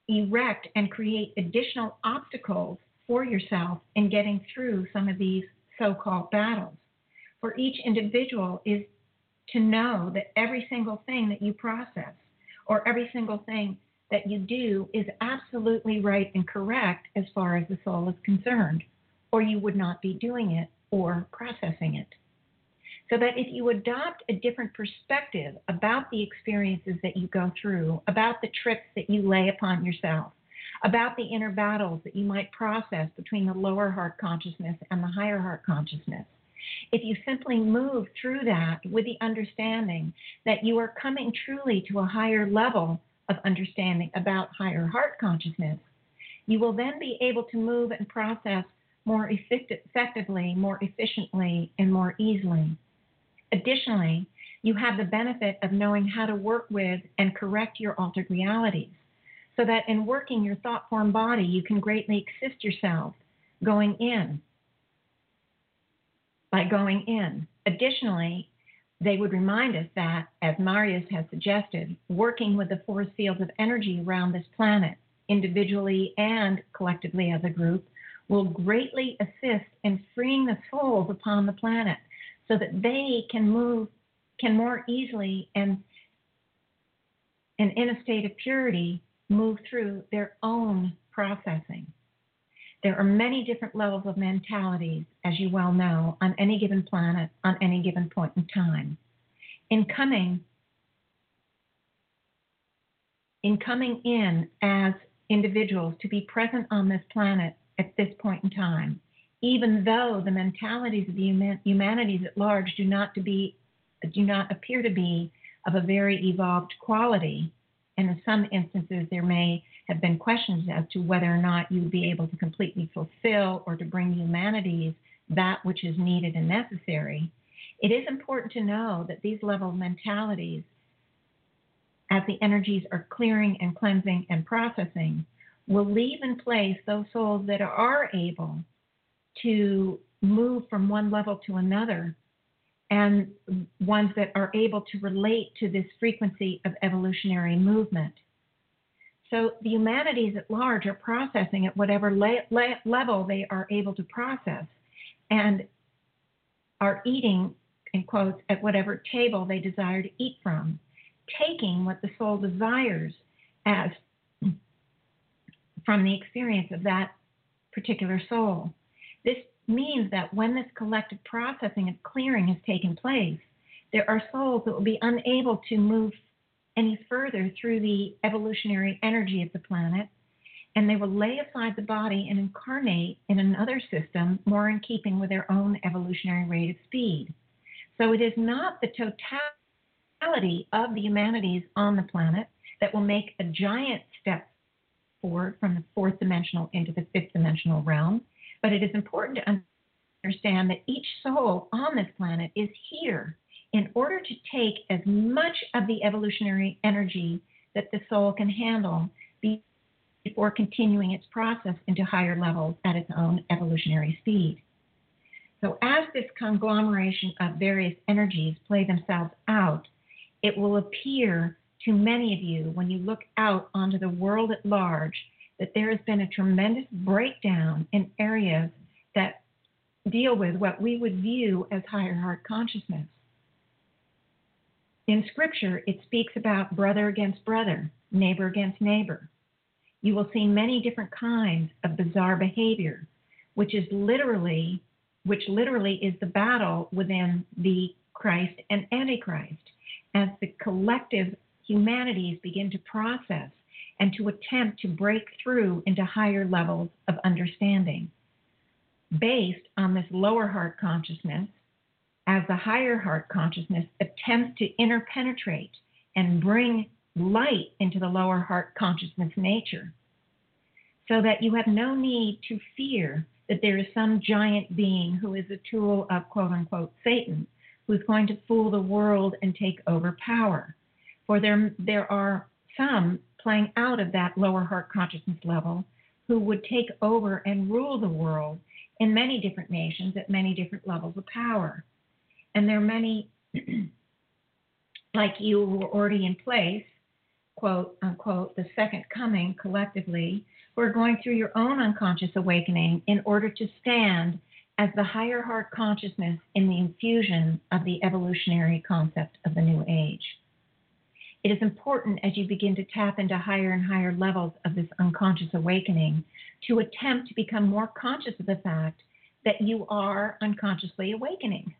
erect and create additional obstacles for yourself in getting through some of these so called battles. For each individual is to know that every single thing that you process or every single thing that you do is absolutely right and correct as far as the soul is concerned, or you would not be doing it or processing it. So that if you adopt a different perspective about the experiences that you go through, about the trips that you lay upon yourself, about the inner battles that you might process between the lower heart consciousness and the higher heart consciousness, if you simply move through that with the understanding that you are coming truly to a higher level of understanding about higher heart consciousness, you will then be able to move and process more effectively, more efficiently, and more easily. Additionally, you have the benefit of knowing how to work with and correct your altered realities, so that in working your thought form body, you can greatly assist yourself going in by going in. Additionally, they would remind us that, as Marius has suggested, working with the force fields of energy around this planet, individually and collectively as a group, will greatly assist in freeing the souls upon the planet so that they can move, can more easily and, and in a state of purity move through their own processing. There are many different levels of mentalities, as you well know, on any given planet, on any given point in time. In coming, in coming in as individuals to be present on this planet at this point in time, even though the mentalities of the humanities at large do not to be do not appear to be of a very evolved quality, and in some instances there may have been questions as to whether or not you would be able to completely fulfill or to bring humanities that which is needed and necessary. It is important to know that these level mentalities, as the energies are clearing and cleansing and processing, will leave in place those souls that are able to move from one level to another and ones that are able to relate to this frequency of evolutionary movement. So the humanities at large are processing at whatever le- le- level they are able to process and are eating, in quotes, at whatever table they desire to eat from, taking what the soul desires as from the experience of that particular soul. This means that when this collective processing of clearing has taken place, there are souls that will be unable to move any further through the evolutionary energy of the planet, and they will lay aside the body and incarnate in another system more in keeping with their own evolutionary rate of speed. So it is not the totality of the humanities on the planet that will make a giant step forward from the fourth dimensional into the fifth dimensional realm, but it is important to understand that each soul on this planet is here in order to take as much of the evolutionary energy that the soul can handle before continuing its process into higher levels at its own evolutionary speed. So, as this conglomeration of various energies play themselves out, it will appear to many of you when you look out onto the world at large that there has been a tremendous breakdown in areas that deal with what we would view as higher heart consciousness. In scripture, it speaks about brother against brother, neighbor against neighbor. You will see many different kinds of bizarre behavior, which is literally which literally is the battle within the Christ and Antichrist as the collective humanities begin to process and to attempt to break through into higher levels of understanding. Based on this lower heart consciousness, as the higher heart consciousness attempts to interpenetrate and bring light into the lower heart consciousness nature, so that you have no need to fear that there is some giant being who is a tool of quote unquote Satan who's going to fool the world and take over power. For there, there are some playing out of that lower heart consciousness level who would take over and rule the world in many different nations at many different levels of power. And there are many, *clears throat* like you, who are already in place, quote unquote, the second coming collectively, who are going through your own unconscious awakening in order to stand as the higher heart consciousness in the infusion of the evolutionary concept of the new age. It is important as you begin to tap into higher and higher levels of this unconscious awakening to attempt to become more conscious of the fact that you are unconsciously awakening.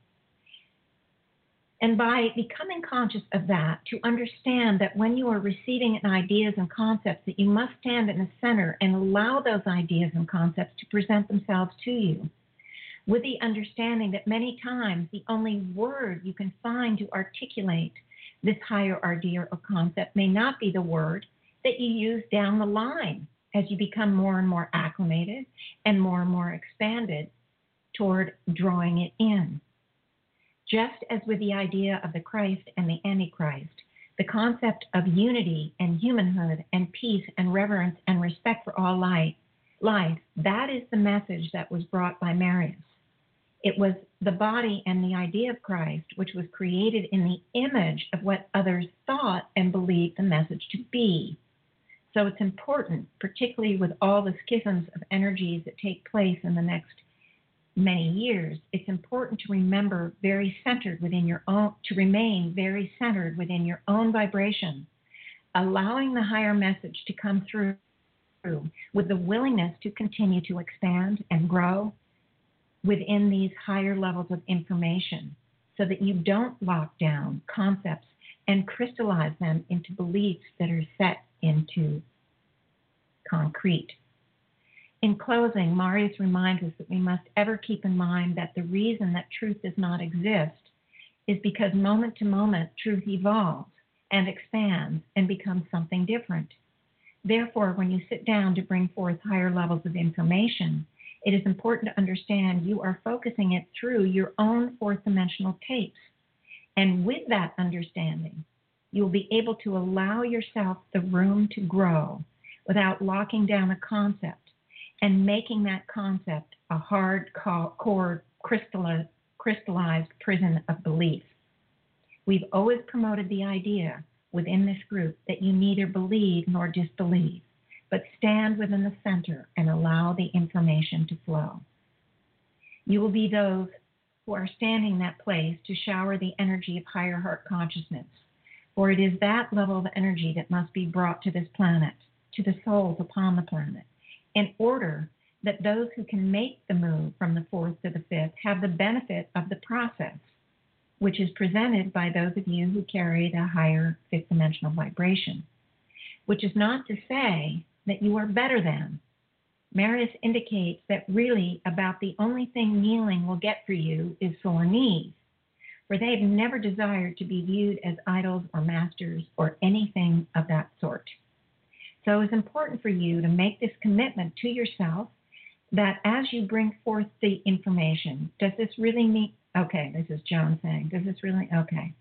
And by becoming conscious of that, to understand that when you are receiving ideas and concepts, that you must stand in the center and allow those ideas and concepts to present themselves to you. With the understanding that many times the only word you can find to articulate this higher idea or concept may not be the word that you use down the line as you become more and more acclimated and more and more expanded toward drawing it in. Just as with the idea of the Christ and the Antichrist, the concept of unity and humanhood and peace and reverence and respect for all life, life, that is the message that was brought by Marius. It was the body and the idea of Christ, which was created in the image of what others thought and believed the message to be. So it's important, particularly with all the schisms of energies that take place in the next many years, it's important to remember very centered within your own, to remain very centered within your own vibration, allowing the higher message to come through with the willingness to continue to expand and grow within these higher levels of information so that you don't lock down concepts and crystallize them into beliefs that are set into concrete. In closing, Marius reminds us that we must ever keep in mind that the reason that truth does not exist is because moment to moment truth evolves and expands and becomes something different. Therefore, when you sit down to bring forth higher levels of information, it is important to understand you are focusing it through your own fourth dimensional tapes. And with that understanding, you'll be able to allow yourself the room to grow without locking down a concept and making that concept a hard core crystallized prison of belief. We've always promoted the idea within this group that you neither believe nor disbelieve but stand within the center and allow the information to flow. You will be those who are standing that place to shower the energy of higher heart consciousness, for it is that level of energy that must be brought to this planet, to the souls upon the planet, in order that those who can make the move from the fourth to the fifth have the benefit of the process, which is presented by those of you who carry the higher fifth dimensional vibration. Which is not to say that you are better than. Marius indicates that really about the only thing kneeling will get for you is sore knees, for they have never desired to be viewed as idols or masters or anything of that sort. So it's important for you to make this commitment to yourself that as you bring forth the information, does this really mean? Okay, this is Joan saying, does this really? Okay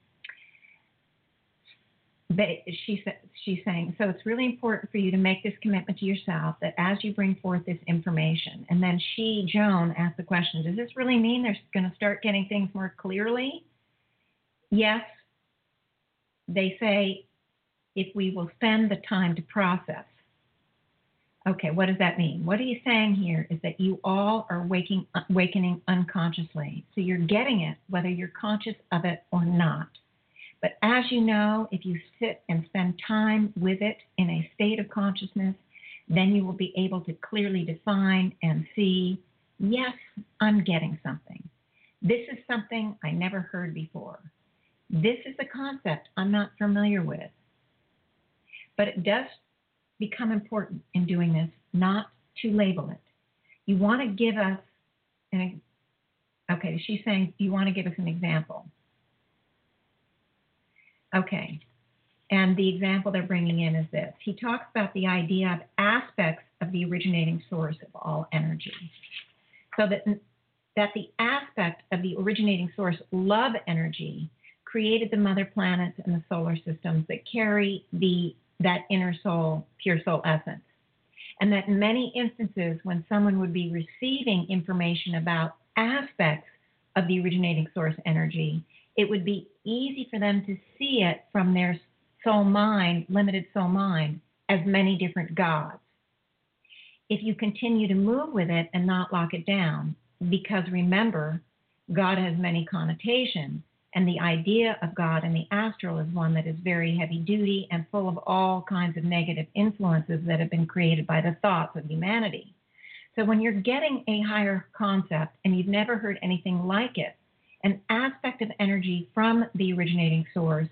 they, she, she's saying, so it's really important for you to make this commitment to yourself that as you bring forth this information, and then she, Joan, asked the question, does this really mean they're going to start getting things more clearly? Yes. They say if we will spend the time to process. Okay, what does that mean? What he's saying here is that you all are waking, awakening unconsciously. So you're getting it whether you're conscious of it or not. But as you know, if you sit and spend time with it in a state of consciousness, then you will be able to clearly define and see yes, I'm getting something. This is something I never heard before. This is a concept I'm not familiar with. But it does become important in doing this not to label it. You want to give us an okay, she's saying you want to give us an example. Okay. And the example they're bringing in is this. He talks about the idea of aspects of the originating source of all energy. So that, that the aspect of the originating source, love energy, created the mother planets and the solar systems that carry the that inner soul, pure soul essence. And that in many instances, when someone would be receiving information about aspects the originating source energy, it would be easy for them to see it from their soul mind, limited soul mind, as many different gods. If you continue to move with it and not lock it down, because remember, God has many connotations, and the idea of God in the astral is one that is very heavy duty and full of all kinds of negative influences that have been created by the thoughts of humanity. So when you're getting a higher concept and you've never heard anything like it, an aspect of energy from the originating source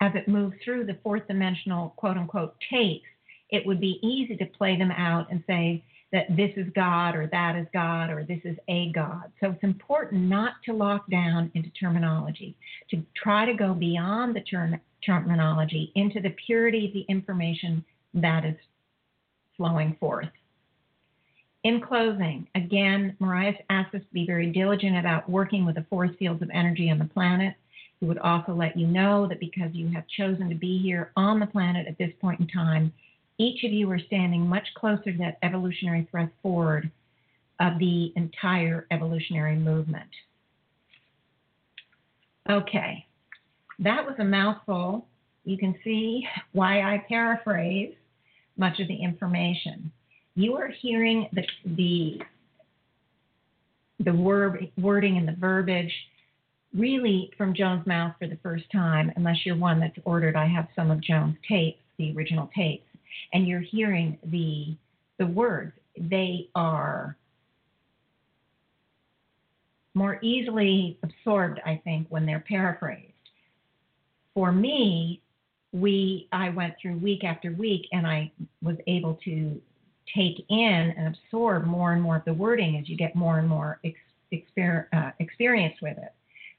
as it moves through the fourth dimensional quote unquote tapes, it would be easy to play them out and say that this is God or that is God or this is a God. So it's important not to lock down into terminology, to try to go beyond the term, terminology into the purity of the information that is flowing forth. In closing, again, Marius asked us to be very diligent about working with the force fields of energy on the planet. He would also let you know that because you have chosen to be here on the planet at this point in time, each of you are standing much closer to that evolutionary thrust forward of the entire evolutionary movement. Okay, that was a mouthful. You can see why I paraphrase much of the information. You are hearing the the the word wording and the verbiage really from Joan's mouth for the first time, unless you're one that's ordered. I have some of Joan's tapes, the original tapes, and you're hearing the the words. They are more easily absorbed, I think, when they're paraphrased. For me, we I went through week after week, and I was able to take in and absorb more and more of the wording as you get more and more ex, exper, uh, experience with it.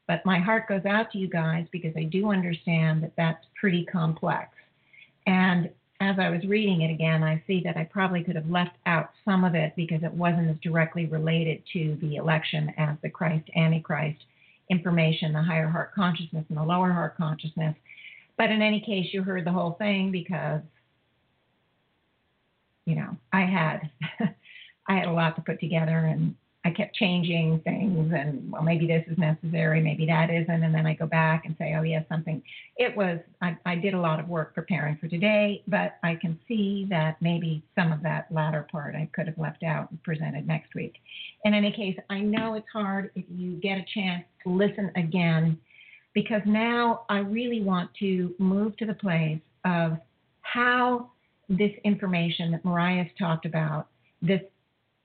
But my heart goes out to you guys because I do understand that that's pretty complex. And as I was reading it again, I see that I probably could have left out some of it because it wasn't as directly related to the election as the Christ Antichrist information, the higher heart consciousness and the lower heart consciousness. But in any case, you heard the whole thing because, you know, I had *laughs* I had a lot to put together and I kept changing things and well maybe this is necessary, maybe that isn't, and then I go back and say, oh yes, something. It was I, I did a lot of work preparing for today, but I can see that maybe some of that latter part I could have left out and presented next week. In any case, I know it's hard if you get a chance to listen again, because now I really want to move to the place of how this information that Marius talked about, this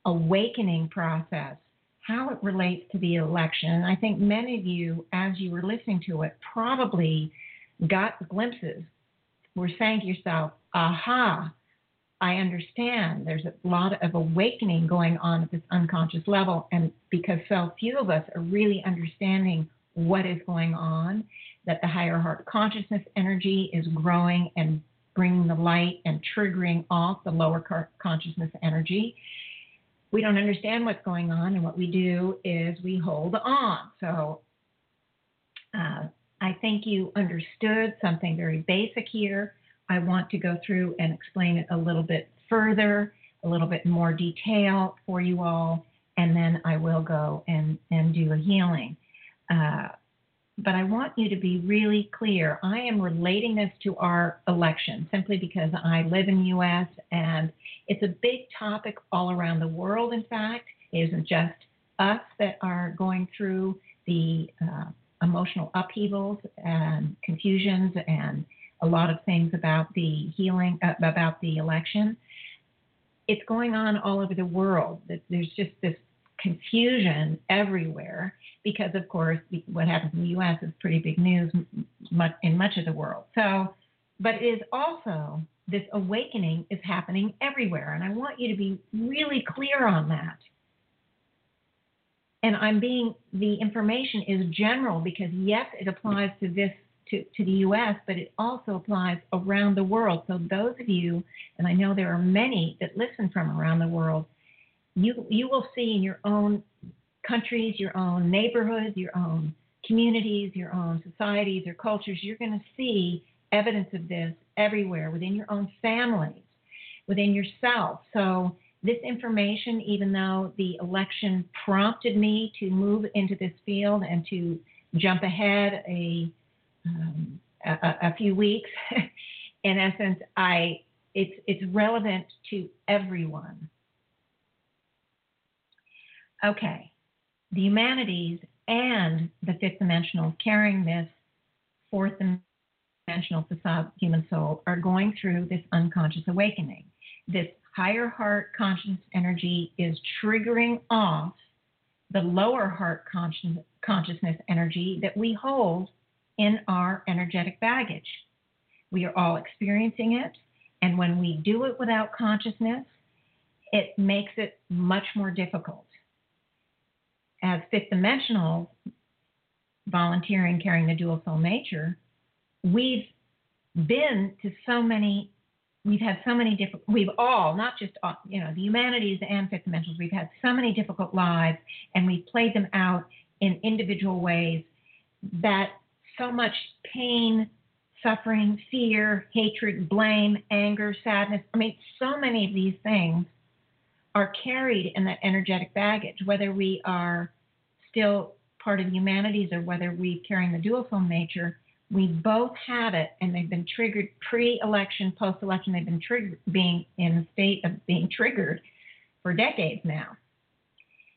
awakening process, how it relates to the election. And I think many of you, as you were listening to it, probably got glimpses, were saying to yourself, aha, I understand. There's a lot of awakening going on at this unconscious level. And because so few of us are really understanding what is going on, that the higher heart consciousness energy is growing and bringing the light and triggering off the lower consciousness energy we don't understand what's going on, and what we do is we hold on. So uh, I think you understood something very basic here. I want to go through and explain it a little bit further, a little bit more detail for you all, and then I will go and, and do a healing. Uh, but I want you to be really clear. I am relating this to our election simply because I live in the U.S. and it's a big topic all around the world. In fact, it isn't just us that are going through the uh, emotional upheavals and confusions and a lot of things about the healing, uh, about the election. It's going on all over the world. There's just this confusion everywhere because, of course, what happens in the U.S. is pretty big news in much of the world. So, but it is also this awakening is happening everywhere, and I want you to be really clear on that. And I'm being the information is general because yes, it applies to this to, to the US, but it also applies around the world. So those of you, and I know there are many that listen from around the world, you you will see in your own countries, your own neighborhoods, your own communities, your own societies or cultures, you're going to see evidence of this everywhere within your own families, within yourself. So, this information, even though the election prompted me to move into this field and to jump ahead a, um, a, a few weeks, *laughs* in essence, I it's it's relevant to everyone. Okay, the humanities and the fifth dimensional carrying this fourth dimensional facade human soul are going through this unconscious awakening. This higher heart conscious energy is triggering off the lower heart conscious, consciousness energy that we hold in our energetic baggage. We are all experiencing it, and when we do it without consciousness, it makes it much more difficult as fifth dimensional volunteering carrying the dual soul nature, we've been to so many we've had so many different we've all not just uh, you know the humanities and fifth dimensionals we've had so many difficult lives and we've played them out in individual ways that so much pain suffering, fear, hatred, blame, anger, sadness. I mean, so many of these things are carried in that energetic baggage, whether we are still part of humanities or whether we're carrying the dual film nature. We both have it, and they've been triggered pre-election, post-election. They've been triggered, being in a state of being triggered for decades now.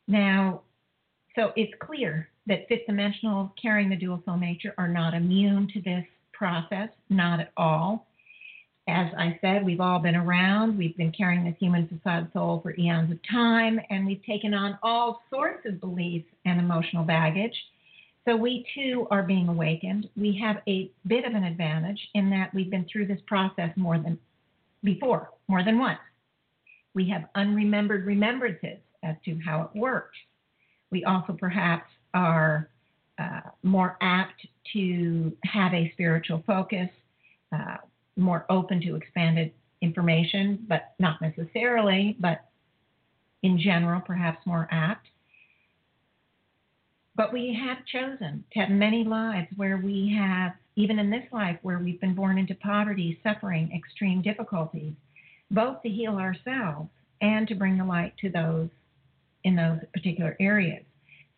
Now, so it's clear that fifth dimensional carrying the dual film nature are not immune to this process, not at all. As I said, we've all been around. We've been carrying this human facade soul for eons of time, and we've taken on all sorts of beliefs and emotional baggage. So we too are being awakened. We have a bit of an advantage in that we've been through this process more than before, more than once. We have unremembered remembrances as to how it works. We also perhaps are uh, more apt to have a spiritual focus, uh, more open to expanded information, but not necessarily, but in general, perhaps more apt. But we have chosen to have many lives where we have, even in this life, where we've been born into poverty, suffering, extreme difficulties, both to heal ourselves and to bring the light to those in those particular areas.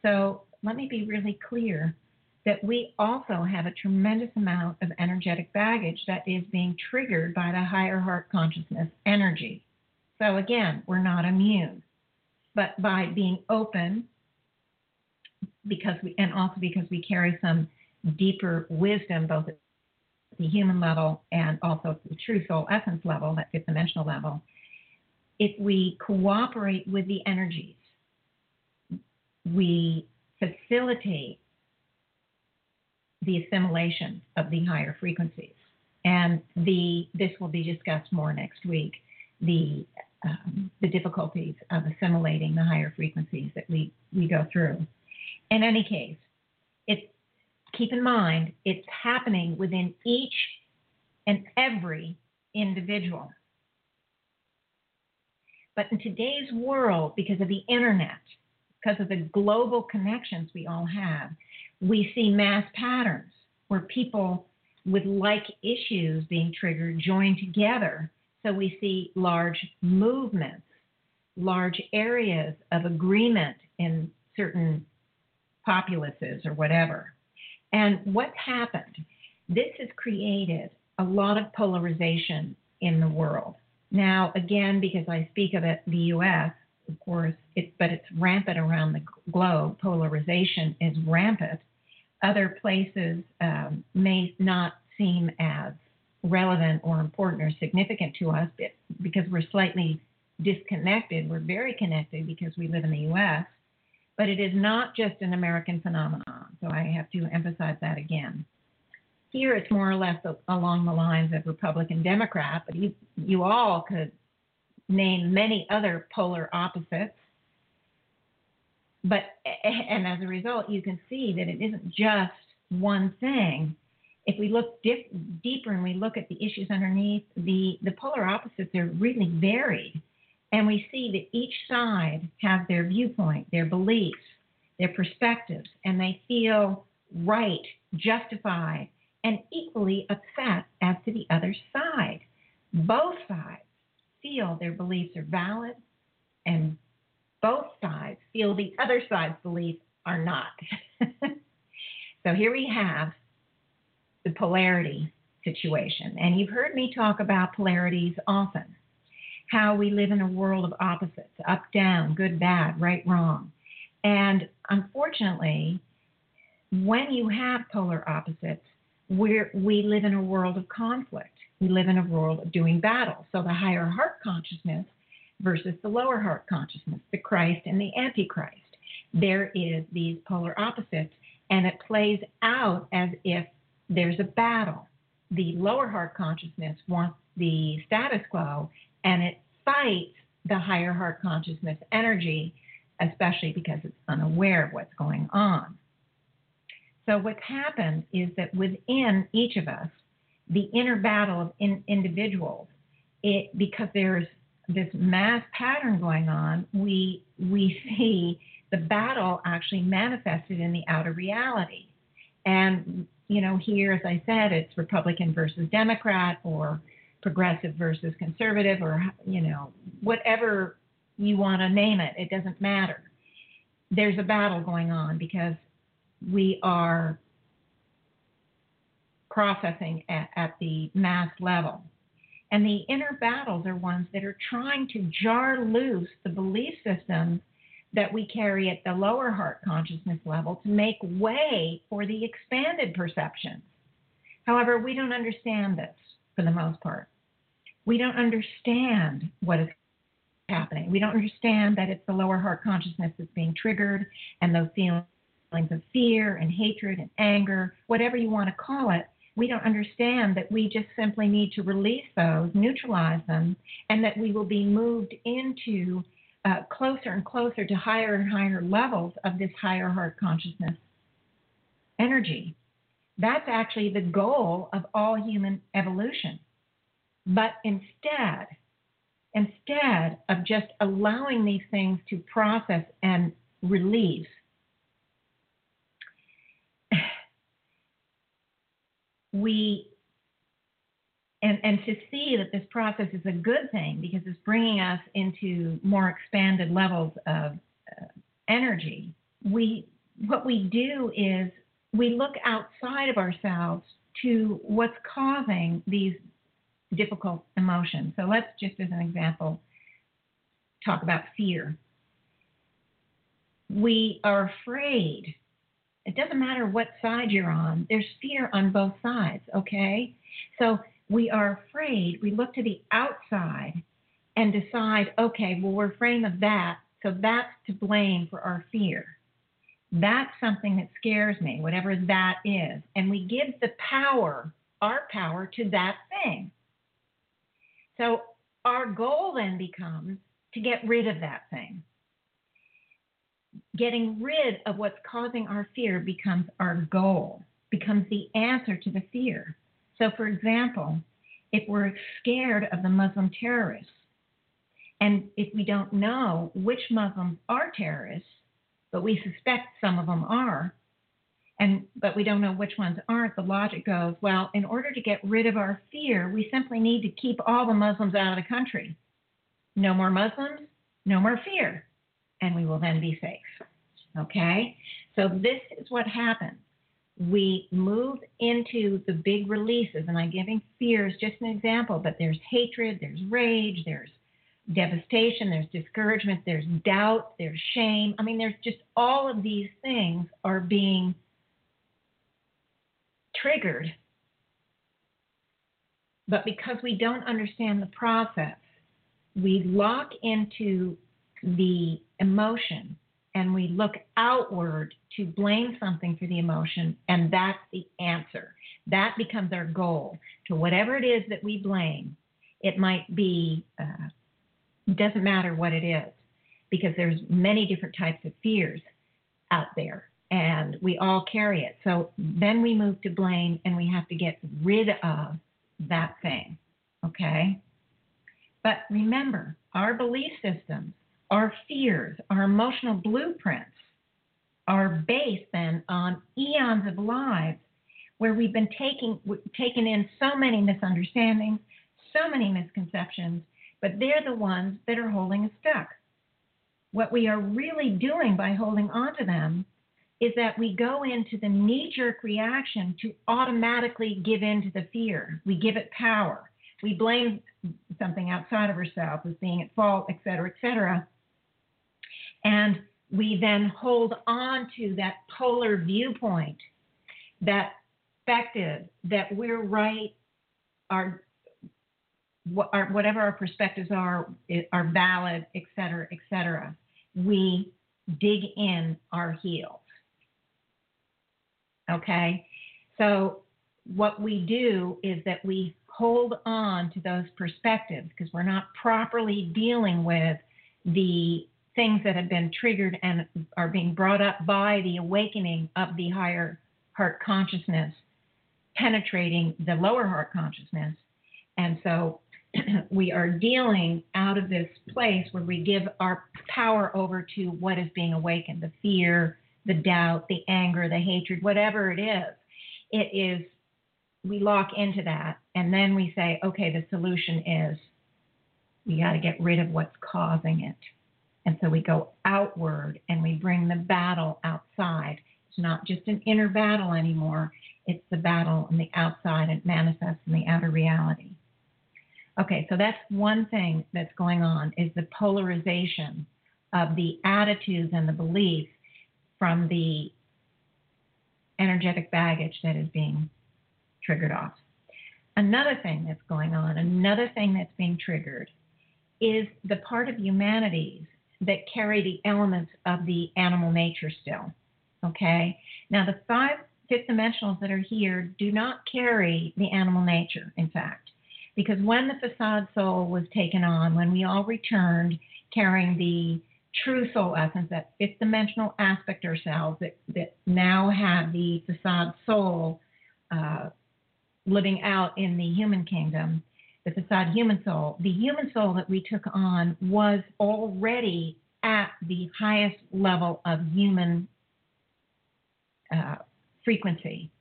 So let me be really clear that we also have a tremendous amount of energetic baggage that is being triggered by the higher heart consciousness energy. So again, we're not immune, but by being open, because we, and also because we carry some deeper wisdom, both at the human level and also at the true soul essence level, that fifth dimensional level, if we cooperate with the energies, we facilitate the assimilation of the higher frequencies. And the this will be discussed more next week. The um, the difficulties of assimilating the higher frequencies that we we go through. In any case, it keep in mind it's happening within each and every individual. But in today's world, because of the internet, because of the global connections we all have, we see mass patterns where people with like issues being triggered join together. So we see large movements, large areas of agreement in certain populaces or whatever. And what's happened? This has created a lot of polarization in the world. Now, again, because I speak of it, the US, of course, it, but it's rampant around the globe. Polarization is rampant. Other places um, may not seem as relevant or important or significant to us because we're slightly disconnected. We're very connected because we live in the US, but it is not just an American phenomenon. So I have to emphasize that again. Here it's more or less along the lines of Republican Democrat, but you, you all could name many other polar opposites. But, *laughs* and as a result, you can see that it isn't just one thing. If we look dip, deeper and we look at the issues underneath, the, the polar opposites are really varied. And we see that each side has their viewpoint, their beliefs, their perspectives, and they feel right, justified, and equally upset as to the other side. Both sides feel their beliefs are valid, and both sides feel the other side's beliefs are not. *laughs* so here we have the polarity situation. And you've heard me talk about polarities often how we live in a world of opposites up, down, good, bad, right, wrong. And unfortunately, when you have polar opposites, we're, we live in a world of conflict we live in a world of doing battle. So the higher heart consciousness versus the lower heart consciousness, the Christ and the Antichrist. There is these polar opposites, and it plays out as if there's a battle. The lower heart consciousness wants the status quo, and it fights the higher heart consciousness energy, especially because it's unaware of what's going on. So, what's happened is that within each of us, the inner battle of in, individuals, it, because there's this mass pattern going on, we we see the battle actually manifested in the outer reality. And, you know, here, as I said, it's Republican versus Democrat or progressive versus conservative or, you know, whatever you want to name it. It doesn't matter. There's a battle going on because we are processing at, at the mass level. And the inner battles are ones that are trying to jar loose the belief systems that we carry at the lower heart consciousness level to make way for the expanded perceptions. However, we don't understand this for the most part. We don't understand what is happening. We don't understand that it's the lower heart consciousness that's being triggered and those feelings of fear and hatred and anger, whatever you want to call it. We don't understand that we just simply need to release those, neutralize them, and that we will be moved into uh, closer and closer to higher and higher levels of this higher heart consciousness energy. That's actually the goal of all human evolution. But instead, instead of just allowing these things to process and release, we and, and to see that this process is a good thing because it's bringing us into more expanded levels of uh, energy, we what we do is we look outside of ourselves to what's causing these difficult emotions. So let's just as an example talk about fear. We are afraid. It doesn't matter what side you're on, there's fear on both sides, okay? So we are afraid, we look to the outside and decide, okay, well, we're afraid of that, so that's to blame for our fear. That's something that scares me, whatever that is. And we give the power, our power, to that thing. So our goal then becomes to get rid of that thing. Getting rid of what's causing our fear becomes our goal, becomes the answer to the fear. So, for example, if we're scared of the Muslim terrorists, and if we don't know which Muslims are terrorists, but we suspect some of them are, and but we don't know which ones aren't, the logic goes, well, in order to get rid of our fear, we simply need to keep all the Muslims out of the country. No more Muslims, no more fear, and we will then be safe. Okay? So this is what happens we move into the big releases, and I'm giving fear fears just an example, but there's hatred, there's rage, there's devastation, there's discouragement, there's doubt, there's shame. I mean, there's just all of these things are being triggered. But because we don't understand the process, we lock into the emotion and we look outward to blame something for the emotion, and that's the answer. That becomes our goal to whatever it is that we blame. It might be, uh, doesn't matter what it is, because there's many different types of fears out there, and we all carry it. So then we move to blame, and we have to get rid of that thing. Okay? But remember, our belief systems our fears, our emotional blueprints are based then on eons of lives where we've been taking taken in so many misunderstandings, so many misconceptions, but they're the ones that are holding us stuck. What we are really doing by holding on to them is that we go into the knee jerk reaction to automatically give in to the fear. We give it power. We blame something outside of ourselves as being at fault, et cetera, et cetera. And we then hold on to that polar viewpoint, that perspective that we're right, our, our whatever our perspectives are are valid, et cetera, et cetera. We dig in our heels. Okay, so what we do is that we hold on to those perspectives because we're not properly dealing with the things that have been triggered and are being brought up by the awakening of the higher heart consciousness penetrating the lower heart consciousness. And so *clears throat* we are dealing out of this place where we give our power over to what is being awakened the fear, the doubt, the anger, the hatred, whatever it is. it is we lock into that and then we say, okay, the solution is we got to get rid of what's causing it. And so we go outward and we bring the battle outside. It's not just an inner battle anymore, it's the battle on the outside. It manifests in the outer reality. Okay, so that's one thing that's going on is the polarization of the attitudes and the beliefs from the energetic baggage that is being triggered off. Another thing that's going on, another thing that's being triggered, is the part of humanities that carry the elements of the animal nature still. Okay? Now, the five fifth dimensionals that are here do not carry the animal nature, in fact, because when the facade soul was taken on, when we all returned carrying the true soul essence, that fifth dimensional aspect ourselves that, that now have the facade soul uh, living out in the human kingdom, the facade human soul, the human soul that we took on was already at the highest level of human uh, frequency.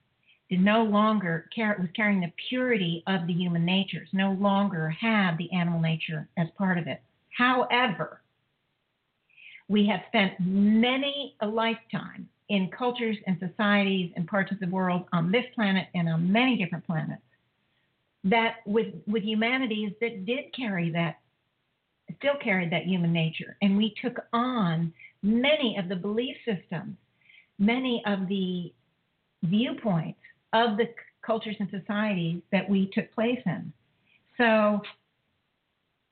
It no longer was carrying the purity of the human natures, no longer had the animal nature as part of it. However, we have spent many a lifetime in cultures and societies and parts of the world on this planet and on many different planets that with with humanities that did carry that still carried that human nature. And we took on many of the belief systems many of the viewpoints of the cultures and societies that we took place in. So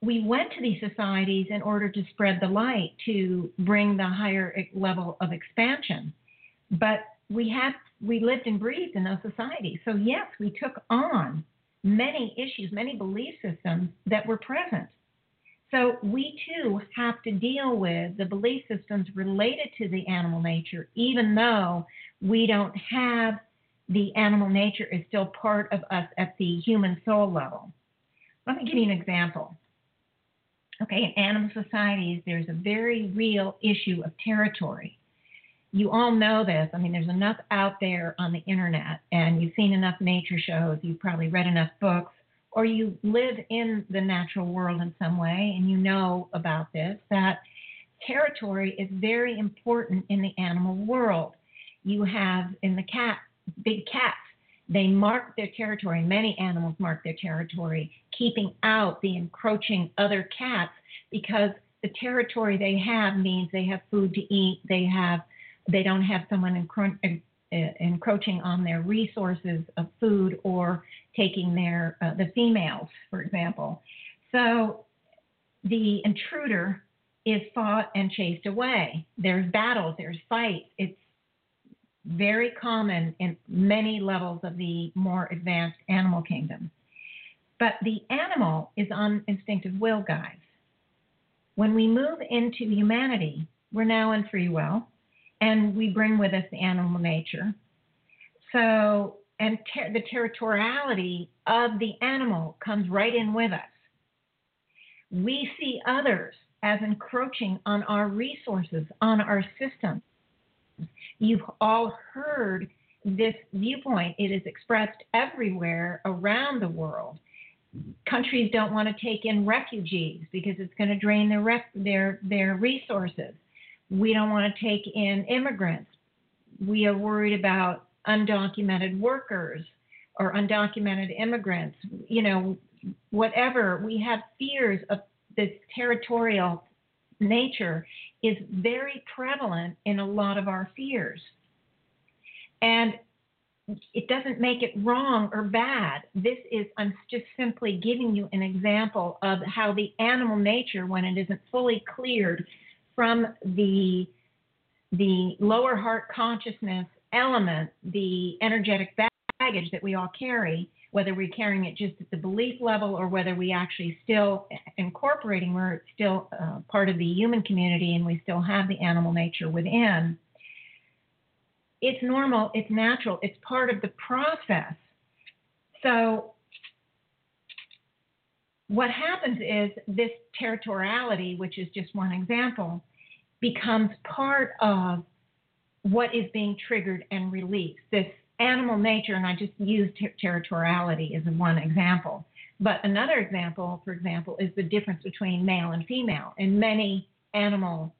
we went to these societies in order to spread the light to bring the higher level of expansion. But we had we lived and breathed in those societies. So yes we took on many issues many belief systems that were present. So we too have to deal with the belief systems related to the animal nature even though we don't have the animal nature is still part of us at the human soul level. Let me give you an example. Okay, in animal societies, there's a very real issue of territory. You all know this. I mean, there's enough out there on the internet, and you've seen enough nature shows, you've probably read enough books, or you live in the natural world in some way and you know about this that territory is very important in the animal world. You have in the cat, big cats, they mark their territory. Many animals mark their territory, keeping out the encroaching other cats because the territory they have means they have food to eat. They have, they don't have someone encro- encroaching on their resources of food or taking their uh, the females, for example. So the intruder is fought and chased away. There's battles, there's fights. It's very common in many levels of the more advanced animal kingdom. But the animal is on instinctive will, guys. When we move into humanity, we're now in free will, and we bring with us animal nature. So, and ter- the territoriality of the animal comes right in with us. We see others as encroaching on our resources, on our system. You've all heard this viewpoint. It is expressed everywhere around the world. Countries don't want to take in refugees because it's going to drain their ref- their their resources. We don't want to take in immigrants. We are worried about undocumented workers or undocumented immigrants. You know, whatever. We have fears of this territorial nature is very prevalent in a lot of our fears. And it doesn't make it wrong or bad. This is, I'm just simply giving you an example of how the animal nature, when it isn't fully cleared from the, the lower heart consciousness element, the energetic baggage that we all carry, whether we're carrying it just at the belief level or whether we actually still incorporating where it's still uh, part of the human community and we still have the animal nature within. It's normal, it's natural, it's part of the process. So, what happens is this territoriality, which is just one example, becomes part of what is being triggered and released. This animal nature, and I just used ter- territoriality as one example. But another example, for example, is the difference between male and female. In many animal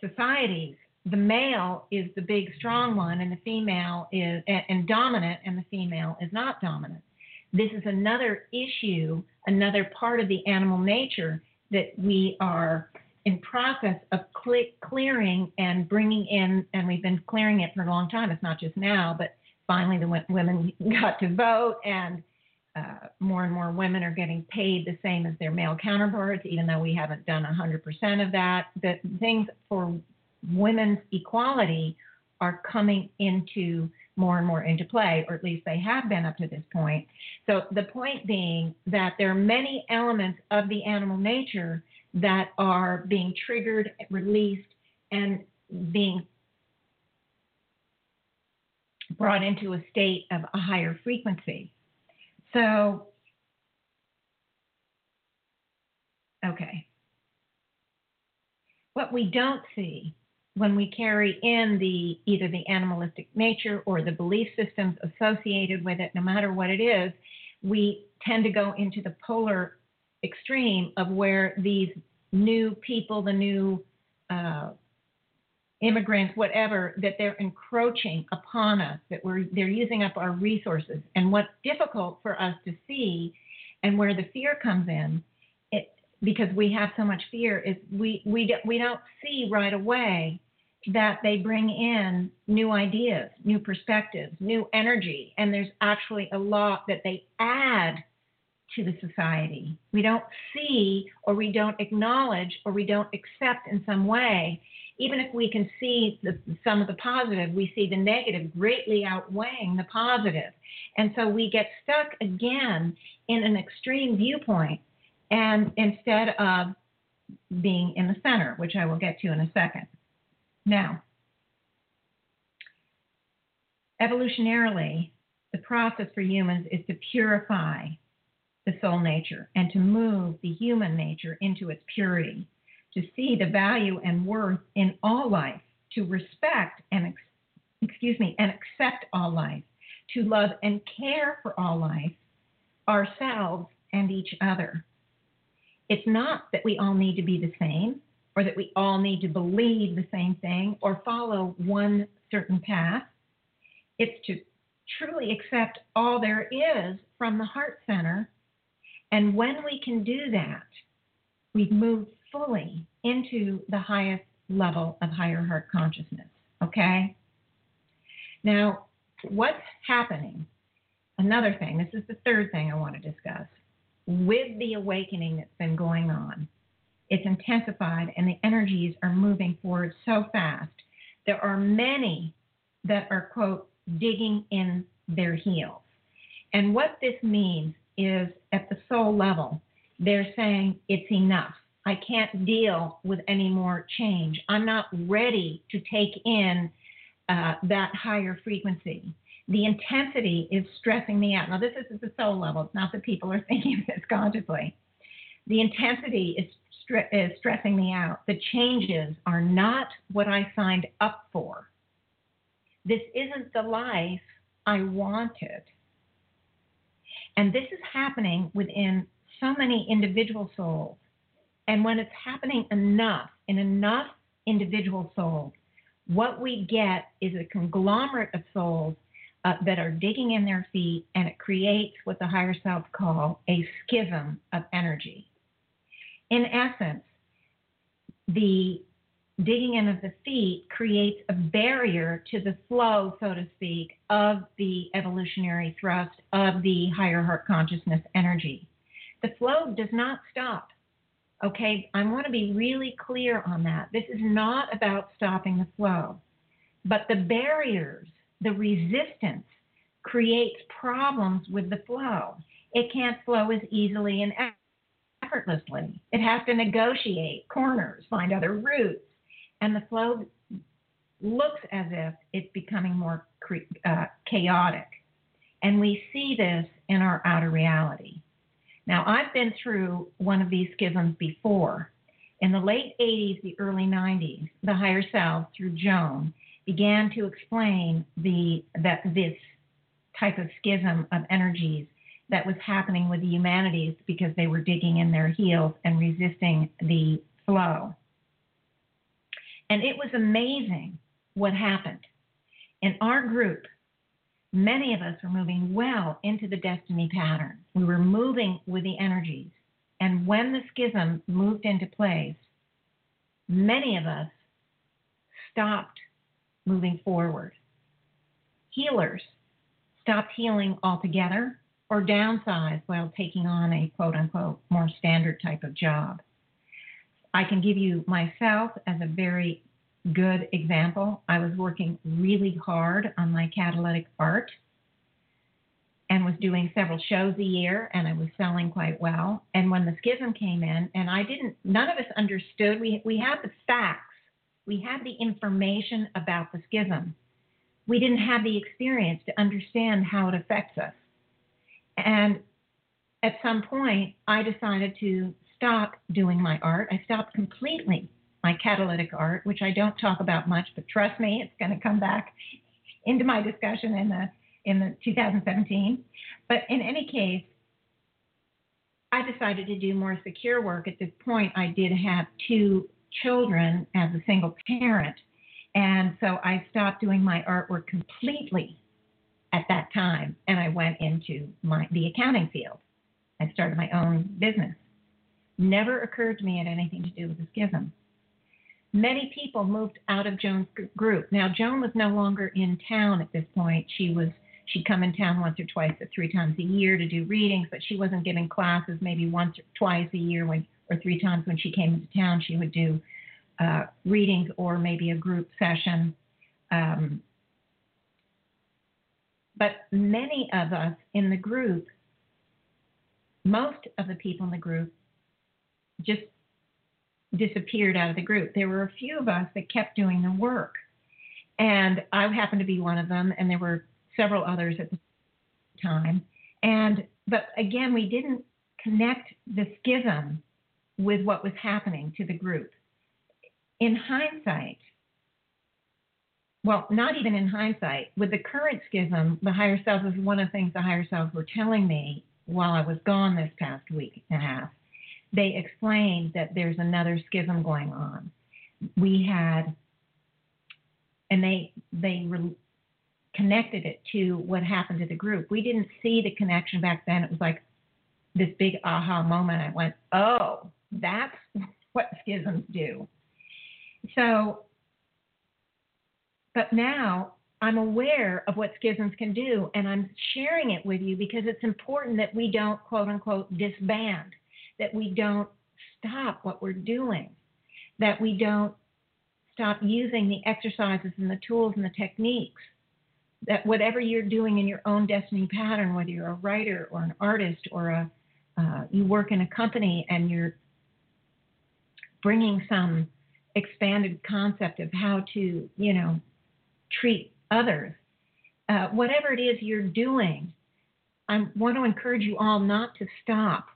societies, the male is the big strong one and the female is and, and dominant and the female is not dominant this is another issue another part of the animal nature that we are in process of cle- clearing and bringing in and we've been clearing it for a long time it's not just now but finally the w- women *laughs* got to vote and uh, more and more women are getting paid the same as their male counterparts, even though we haven't done 100% of that. The things for women's equality are coming into more and more into play, or at least they have been up to this point. So the point being that there are many elements of the animal nature that are being triggered, released, and being brought into a state of a higher frequency. So, okay. What we don't see when we carry in the either the animalistic nature or the belief systems associated with it, no matter what it is, we tend to go into the polar extreme of where these new people, the new uh, immigrants, whatever, that they're encroaching upon us, that we're they're using up our resources. And what's difficult for us to see, and where the fear comes in, because we have so much fear, is we we we don't see right away that they bring in new ideas, new perspectives, new energy, and there's actually a lot that they add to the society. We don't see or we don't acknowledge or we don't accept in some way. Even if we can see the, some of the positive, we see the negative greatly outweighing the positive. And so we get stuck again in an extreme viewpoint and instead of being in the center, which I will get to in a second. Now, evolutionarily, the process for humans is to purify the soul nature and to move the human nature into its purity, to see the value and worth in all life, to respect and excuse me and accept all life, to love and care for all life, ourselves and each other. It's not that we all need to be the same or that we all need to believe the same thing or follow one certain path. It's to truly accept all there is from the heart center. And when we can do that, we've moved fully into the highest level of higher heart consciousness. Okay? Now, what's happening? Another thing, this is the third thing I want to discuss. With the awakening that's been going on, it's intensified and the energies are moving forward so fast. There are many that are, quote, digging in their heels. And what this means is at the soul level, they're saying it's enough. I can't deal with any more change. I'm not ready to take in uh, that higher frequency. The intensity is stressing me out. Now, this is at the soul level. It's not that people are *laughs* thinking this consciously. The intensity is is stressing me out. The changes are not what I signed up for. This isn't the life I wanted. And this is happening within so many individual souls. And when it's happening enough in enough individual souls, what we get is a conglomerate of souls uh, that are digging in their feet, and it creates what the higher self call a schism of energy in essence, the digging in of the feet creates a barrier to the flow, so to speak, of the evolutionary thrust of the higher heart consciousness energy. The flow does not stop. Okay, I want to be really clear on that. This is not about stopping the flow, but the barriers, the resistance, creates problems with the flow. It can't flow as easily and effortlessly. It has to negotiate corners, find other routes, and the flow looks as if it's becoming more uh, chaotic. And we see this in our outer reality. Now, I've been through one of these schisms before. In the late 80s, the early 90s, the higher self, through Joan, began to explain the that this type of schism of energies that was happening with the humanities because they were digging in their heels and resisting the flow. And it was amazing what happened. In our group, many of us were moving well into the destiny pattern. We were moving with the energies. And when the schism moved into place, many of us stopped moving forward. Healers stopped healing altogether or downsized while taking on a quote unquote more standard type of job. I can give you myself as a very good example. I was working really hard on my catalytic art and was doing several shows a year and I was selling quite well. And when the schism came in, and I didn't, none of us understood, we, we had the facts, we had the information about the schism. We didn't have the experience to understand how it affects us. And at some point, I decided to stop doing my art. I stopped completely my catalytic art, which I don't talk about much, but trust me, it's going to come back *laughs* into my discussion in the in the 2017. But in any case, I decided to do more secure work. At this point, I did have two children as a single parent, and so I stopped doing my artwork completely at that time, and I went into my the accounting field. I started my own business. Never occurred to me it had anything to do with the schism. Many people moved out of Joan's group. Now Joan was no longer in town at this point. She was she'd come in town once or twice or three times a year to do readings, but she wasn't giving classes maybe once or twice a year when or three times when she came into town. She would do uh, readings or maybe a group session. Um, but many of us in the group, most of the people in the group just disappeared out of the group. There were a few of us that kept doing the work. And I happened to be one of them, and there were several others at the time. And but again, we didn't connect the schism with what was happening to the group. In hindsight, well, not even in hindsight, with the current schism, the higher selves was one of the things the higher selves were telling me while I was gone this past week and a half they explained that there's another schism going on. We had, and they they re- connected it to what happened to the group. We didn't see the connection back then. It was like this big aha moment. I went, oh, that's what schisms do. So, but now I'm aware of what schisms can do, and I'm sharing it with you because it's important that we don't quote unquote disband that we don't stop what we're doing, that we don't stop using the exercises and the tools and the techniques. That whatever you're doing in your own destiny pattern, whether you're a writer or an artist or a uh, you work in a company and you're bringing some expanded concept of how to, you know, treat others. Uh, whatever it is you're doing, I want to encourage you all not to stop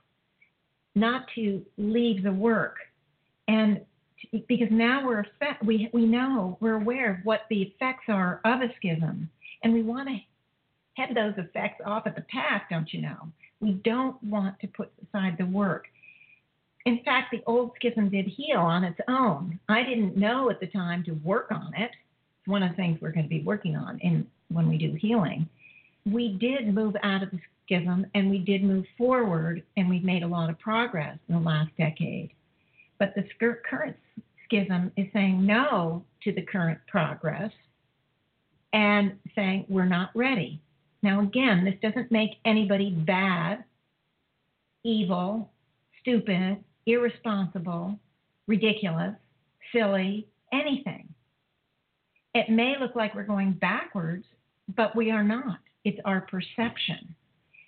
not to leave the work. And to, because now we're we we know we're aware of what the effects are of a schism, and we want to head those effects off at the path, don't you know? We don't want to put aside the work. In fact, the old schism did heal on its own. I didn't know at the time to work on it. It's one of the things we're going to be working on in when we do healing. We did move out of the schism, and we did move forward, and we've made a lot of progress in the last decade. But the current schism is saying no to the current progress and saying we're not ready. Now, again, this doesn't make anybody bad, evil, stupid, irresponsible, ridiculous, silly, anything. It may look like we're going backwards, but we are not. It's our perception.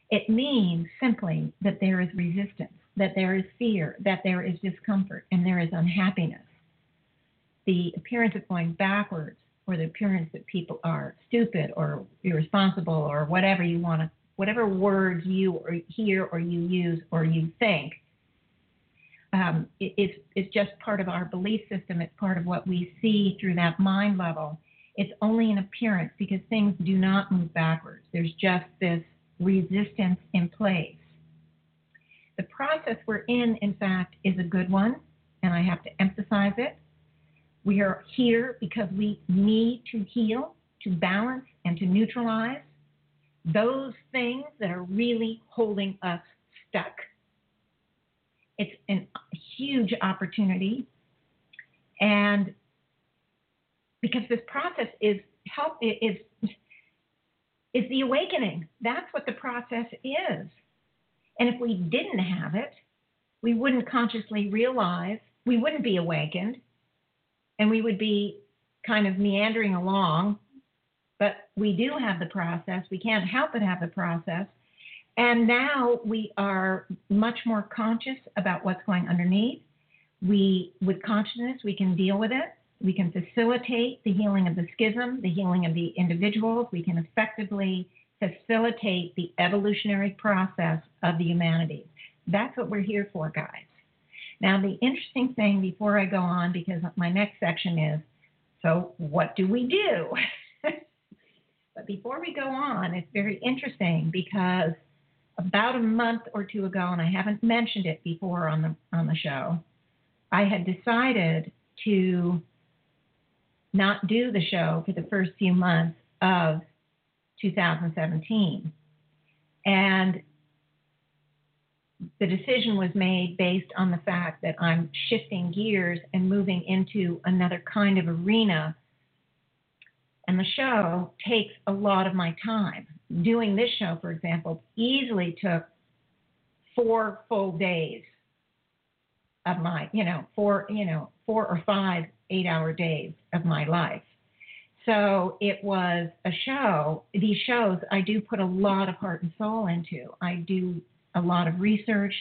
It means simply that there is resistance, that there is fear, that there is discomfort, and there is unhappiness. The appearance of going backwards, or the appearance that people are stupid or irresponsible, or whatever you want to, whatever words you or hear or you use or you think, um, it, it's, it's just part of our belief system. It's part of what we see through that mind level. it's only an appearance because things do not move backwards. There's just this resistance in place. The process we're in, in fact, is a good one, and I have to emphasize it. We are here because we need to heal, to balance, and to neutralize those things that are really holding us stuck. It's a huge opportunity. And because this process is help is is the awakening. That's what the process is. And if we didn't have it, we wouldn't consciously realize, we wouldn't be awakened, and we would be kind of meandering along. But we do have the process. We can't help but have the process. And now we are much more conscious about what's going underneath. We, with consciousness, we can deal with it. We can facilitate the healing of the schism, the healing of the individuals. We can effectively facilitate the evolutionary process of the humanities. That's what we're here for, guys. Now, the interesting thing before I go on, because my next section is so what do we do? *laughs* but before we go on, it's very interesting because about a month or two ago, and I haven't mentioned it before on the on the show, I had decided to not do the show for the first few months of 2017. And the decision was made based on the fact that I'm shifting gears and moving into another kind of arena. And the show takes a lot of my time. Doing this show, for example, easily took four full days of my, you know, four, you know, four or five eight hour days of my life. So it was a show. These shows I do put a lot of heart and soul into. I do a lot of research.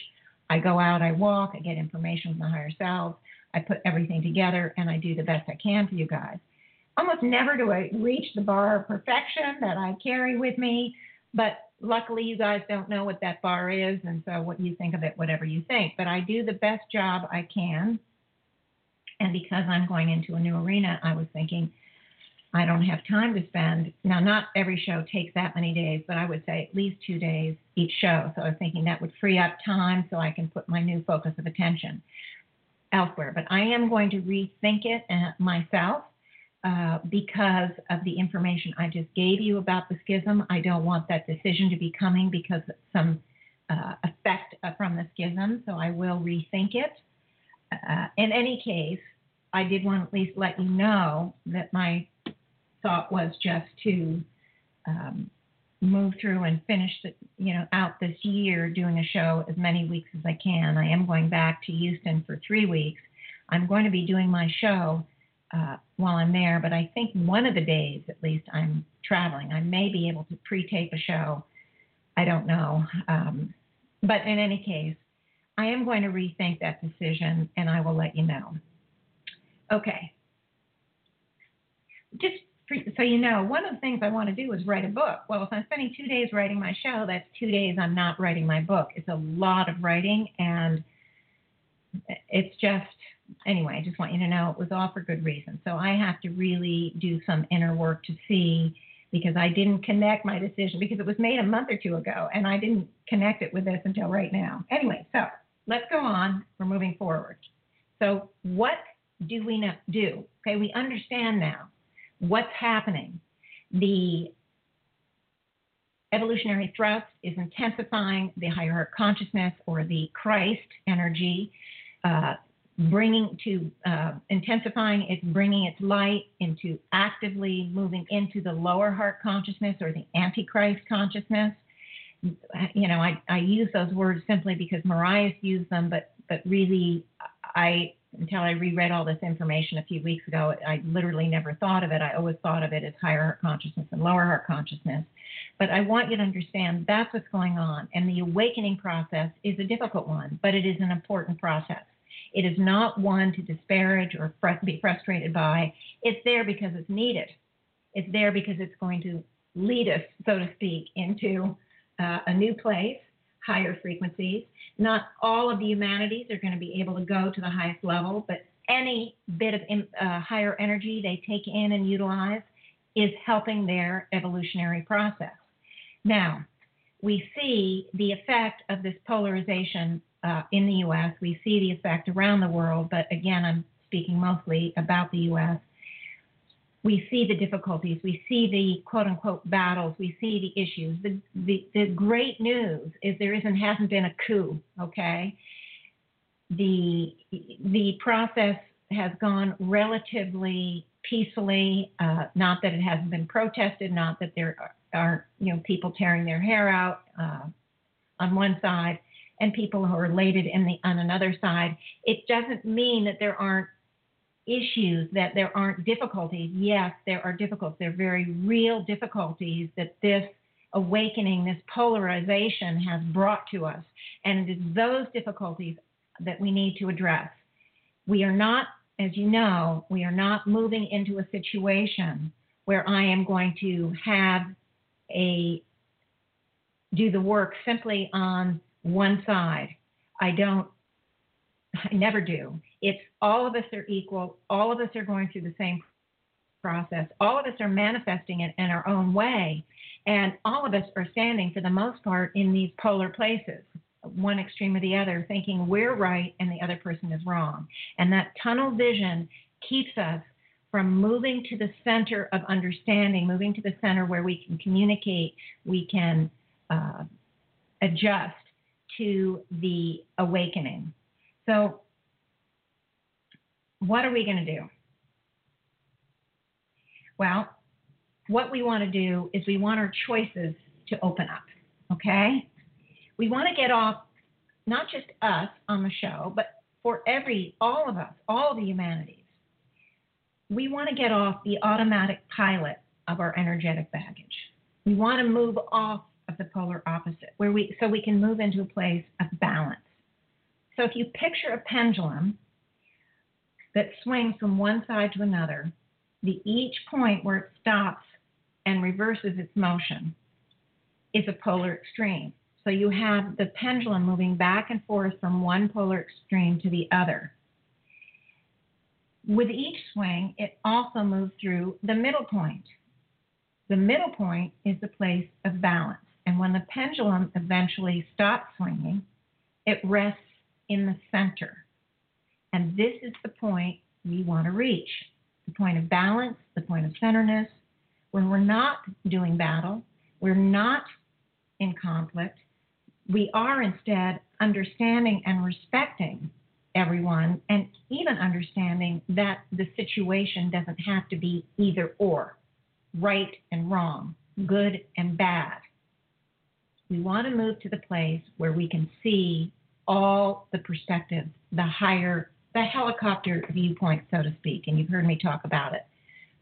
I go out, I walk, I get information from the higher selves. I put everything together and I do the best I can for you guys. Almost never do I reach the bar of perfection that I carry with me, but luckily you guys don't know what that bar is, and so what you think of it, whatever you think. But I do the best job I can and because I'm going into a new arena, I was thinking, I don't have time to spend. Now, not every show takes that many days, but I would say at least two days each show. So I was thinking that would free up time so I can put my new focus of attention elsewhere. But I am going to rethink it uh, myself uh, because of the information I just gave you about the schism. I don't want that decision to be coming because of some uh, effect uh, from the schism. So I will rethink it. Uh, in any case, I did want to at least let you know that my thought was just to um, move through and finish the, you know out this year doing a show as many weeks as I can. I am going back to Houston for three weeks. I'm going to be doing my show uh, while I'm there, but I think one of the days at least I'm traveling. I may be able to pre-tape a show. I don't know, um, but in any case, I am going to rethink that decision and I will let you know. Okay. Just for, so you know, one of the things I want to do is write a book. Well, if I'm spending two days writing my show, that's two days I'm not writing my book. It's a lot of writing and it's just, anyway, I just want you to know it was all for good reason. So I have to really do some inner work to see because I didn't connect my decision because it was made a month or two ago and I didn't connect it with this until right now. Anyway, so let's go on. We're moving forward. So, what do we do? Okay, we understand now what's happening. The evolutionary thrust is intensifying the higher consciousness or the Christ energy, uh, bringing to uh, intensifying it's bringing its light into actively moving into the lower heart consciousness or the antichrist consciousness you know, I, I use those words simply because Mariah used them, but but really, I until I reread all this information a few weeks ago, I literally never thought of it. I always thought of it as higher heart consciousness and lower heart consciousness. But I want you to understand that's what's going on, and the awakening process is a difficult one, but it is an important process. It is not one to disparage or fr- be frustrated by. It's there because it's needed. It's there because it's going to lead us, so to speak, into uh, a new place, higher frequencies. Not all of the humanities are going to be able to go to the highest level, but any bit of uh, higher energy they take in and utilize is helping their evolutionary process. Now, we see the effect of this polarization uh, in the US. We see the effect around the world, but again, I'm speaking mostly about the US. We see the difficulties, we see the quote unquote battles, we see the issues. The, the, the great news is there isn't, hasn't been a coup, okay? The, the process has gone relatively peacefully, uh, not that it hasn't been protested, not that there aren't you know, people tearing their hair out uh, on one side and people who are related in the, on another side. It doesn't mean that there aren't issues, that there aren't difficulties. Yes, there are difficulties. There are very real difficulties that this awakening, this polarization has brought to us. And it is those difficulties that we need to address. We are not, as you know, we are not moving into a situation where I am going to have a do the work simply on one side. I don't, I never do. It's all of us are equal. All of us are going through the same process. All of us are manifesting it in our own way. And all of us are standing, for the most part, in these polar places, one extreme or the other, thinking we're right and the other person is wrong. And that tunnel vision keeps us from moving to the center of understanding, moving to the center where we can communicate, we can uh, adjust to the awakening. So, what are we going to do? Well, what we want to do is we want our choices to open up, okay? We want to get off, not just us on the show, but for every, all of us, all the humanities we want to get off the automatic pilot of our energetic baggage. We want to move off of the polar opposite, where we so we can move into a place of balance. So if you picture a pendulum that swings from one side to another, the each point where it stops and reverses its motion is a polar extreme. So you have the pendulum moving back and forth from one polar extreme to the other. With each swing, it also moves through the middle point. The middle point is the place of balance. And when the pendulum eventually stops swinging, it rests in the center. And this is the point we want to reach the point of balance, the point of centerness, when we're not doing battle, we're not in conflict, we are instead understanding and respecting everyone and even understanding that the situation doesn't have to be either or, right and wrong, good and bad. We want to move to the place where we can see all the perspectives, the higher, the helicopter viewpoint, so to speak. And you've heard me talk about it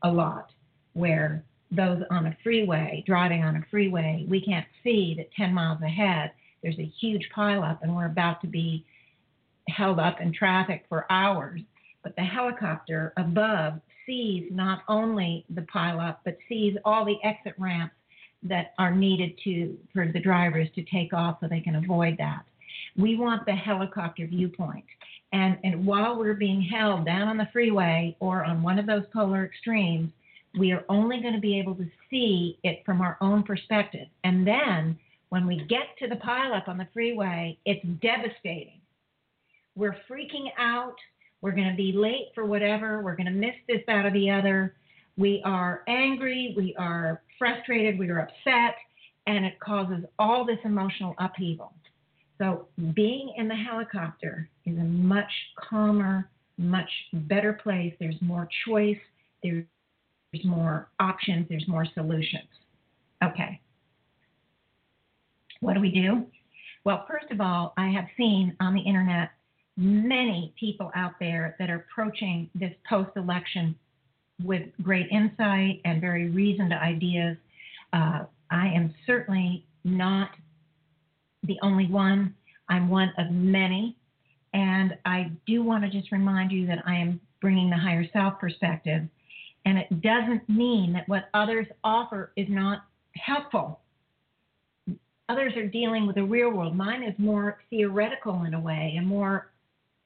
a lot, where those on a freeway, driving on a freeway, we can't see that 10 miles ahead there's a huge pileup and we're about to be held up in traffic for hours. But the helicopter above sees not only the pileup, but sees all the exit ramps that are needed to for the drivers to take off so they can avoid that. We want the helicopter viewpoint. And, and while we're being held down on the freeway or on one of those polar extremes, we are only going to be able to see it from our own perspective. And then when we get to the pileup on the freeway, it's devastating we're freaking out. We're going to be late for whatever. We're going to miss this, that, or the other. We are angry. We are frustrated. We are upset. And it causes all this emotional upheaval. So, being in the helicopter is a much calmer, much better place. There's more choice. There's more options. There's more solutions. Okay. What do we do? Well, first of all, I have seen on the internet many people out there that are approaching this post election with great insight and very reasoned ideas. Uh, I am certainly not the only one. I'm one of many. And I do want to just remind you that I am bringing the higher self perspective. And it doesn't mean that what others offer is not helpful. Others are dealing with the real world. Mine is more theoretical in a way and more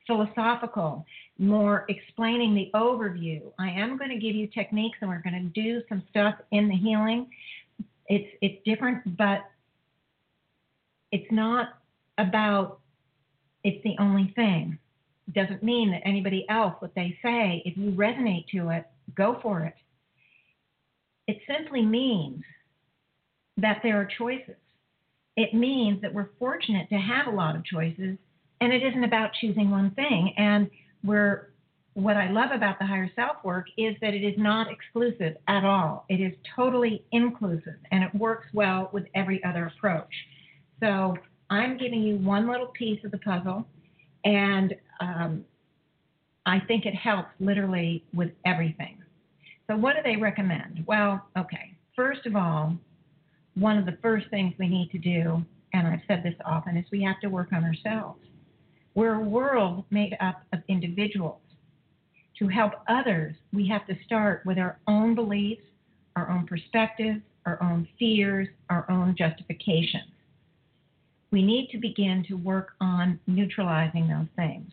philosophical, more explaining the overview. I am going to give you techniques and we're going to do some stuff in the healing. It's it's different, but it's not about it's the only thing. It doesn't mean that anybody else, what they say, if you resonate to it, go for it. It simply means that there are choices. It means that we're fortunate to have a lot of choices, and it isn't about choosing one thing. And we're what I love about the higher self work is that it is not exclusive at all. It is totally inclusive, and it works well with every other approach. So I'm giving you one little piece of the puzzle, and um, I think it helps literally with everything. So, what do they recommend? Well, okay, first of all, one of the first things we need to do, and I've said this often, is we have to work on ourselves. We're a world made up of individuals. To help others, we have to start with our own beliefs, our own perspectives, our own fears, our own justifications. We need to begin to work on neutralizing those things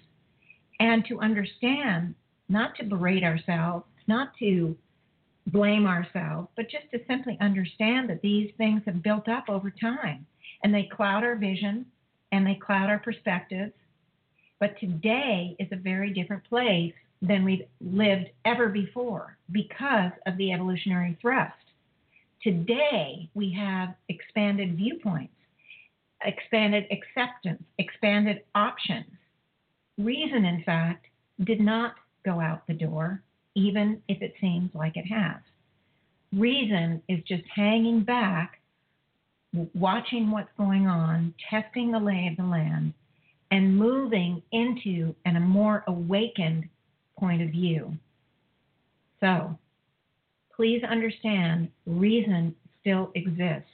and to understand, not to berate ourselves, not to blame ourselves, but just to simply understand that these things have built up over time and they cloud our vision and they cloud our perspectives. But today is a very different place than we've lived ever before because of the evolutionary thrust. Today, we have expanded viewpoints, expanded acceptance, expanded options. Reason, in fact, did not go out the door even if it seems like it has. Reason is just hanging back, watching what's going on, testing the lay of the land, and moving into an, a more awakened point of view. So, please understand reason still exists.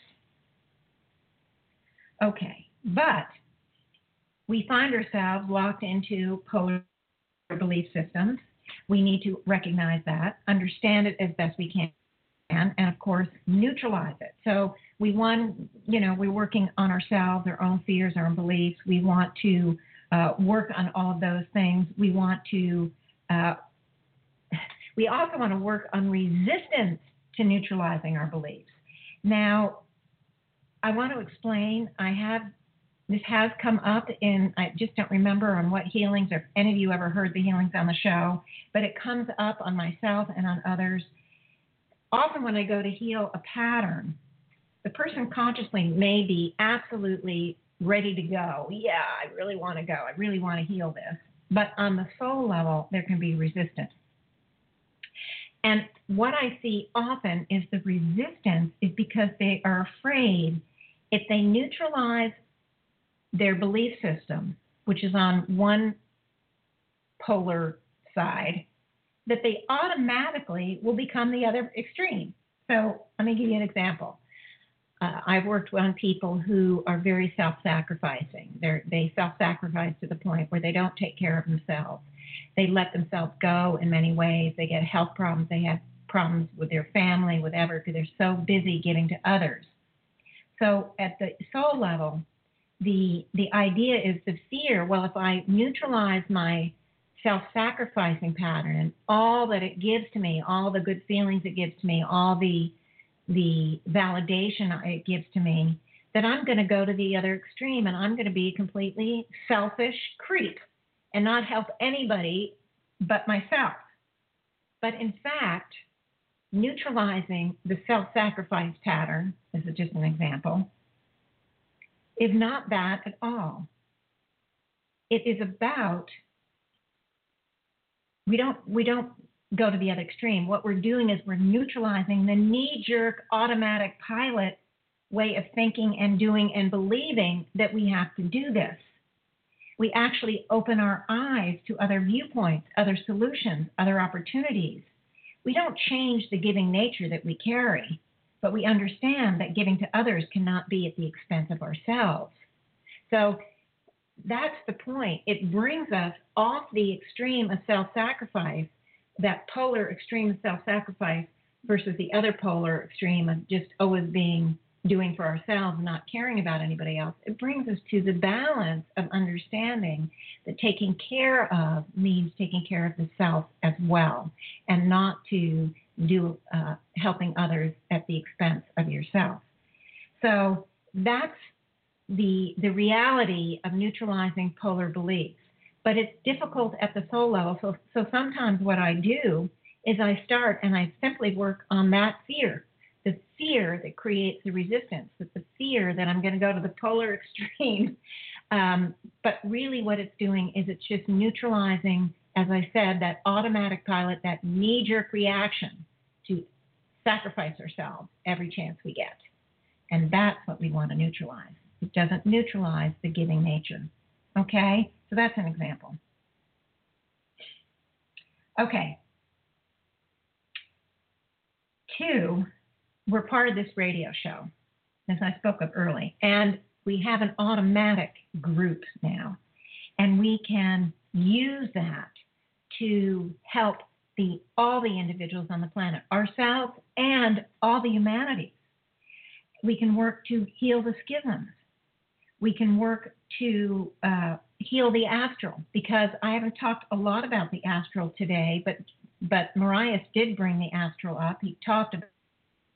Okay, but we find ourselves locked into polar belief systems we need to recognize that, understand it as best we can, and of course, neutralize it. So we want, you know, we're working on ourselves, our own fears, our own beliefs. We want to uh, work on all of those things. We want to, uh, we also want to work on resistance to neutralizing our beliefs. Now, I want to explain, I have this has come up in, I just don't remember on what healings, or if any of you ever heard the healings on the show, but it comes up on myself and on others. Often when I go to heal a pattern, the person consciously may be absolutely ready to go. Yeah, I really want to go. I really want to heal this. But on the soul level, there can be resistance. And what I see often is the resistance is because they are afraid if they neutralize their belief system, which is on one polar side, that they automatically will become the other extreme. So let me give you an example. Uh, I've worked on people who are very self-sacrificing. They're, they self-sacrifice to the point where they don't take care of themselves. They let themselves go in many ways. They get health problems. They have problems with their family, whatever, because they're so busy giving to others. So at the soul level, the the idea is the fear. Well, if I neutralize my self-sacrificing pattern and all that it gives to me, all the good feelings it gives to me, all the the validation it gives to me, that I'm going to go to the other extreme and I'm going to be a completely selfish creep and not help anybody but myself. But in fact, neutralizing the self sacrifice pattern, this is just an example, is not that at all. It is about we don't we don't go to the other extreme. What we're doing is we're neutralizing the knee-jerk automatic pilot way of thinking and doing and believing that we have to do this. We actually open our eyes to other viewpoints, other solutions, other opportunities. We don't change the giving nature that we carry but we understand that giving to others cannot be at the expense of ourselves. So that's the point. It brings us off the extreme of self sacrifice, that polar extreme of self sacrifice, versus the other polar extreme of just always being doing for ourselves, not caring about anybody else. It brings us to the balance of understanding that taking care of means taking care of the self as well, and not to do uh, helping others at the expense of yourself. So that's the the reality of neutralizing polar beliefs. But it's difficult at the soul level. So so sometimes what I do is I start and I simply work on that fear the fear that creates the resistance, that the fear that I'm going to go to the polar *laughs* extreme. Um, but really, what it's doing is it's just neutralizing, as I said, that automatic pilot, that knee jerk reaction to sacrifice ourselves every chance we get. And that's what we want to neutralize. It doesn't neutralize the giving nature. Okay? So that's an example. Okay. Two, we're part of this radio show, as I spoke of early, and we have an automatic group now, and we can use that to help the all the individuals on the planet, ourselves and all the humanities. We can work to heal the schisms. We can work to uh, heal the astral because I haven't talked a lot about the astral today, but but Marius did bring the astral up. He talked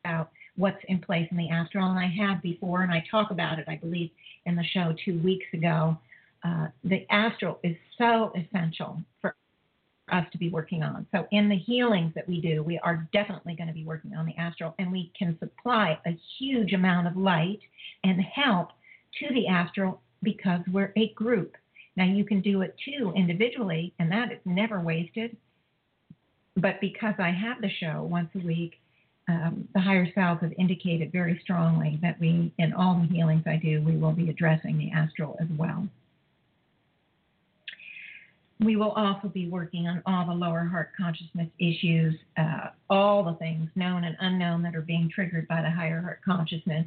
about what's in place in the astral, and I have before, and I talk about it, I believe, in the show two weeks ago. Uh, the astral is so essential for us to be working on. So, in the healings that we do, we are definitely going to be working on the astral, and we can supply a huge amount of light and help to the astral because we're a group. Now, you can do it too individually, and that is never wasted. But because I have the show once a week, um, the higher selves have indicated very strongly that we, in all the healings I do, we will be addressing the astral as well. We will also be working on all the lower heart consciousness issues, uh, all the things known and unknown that are being triggered by the higher heart consciousness,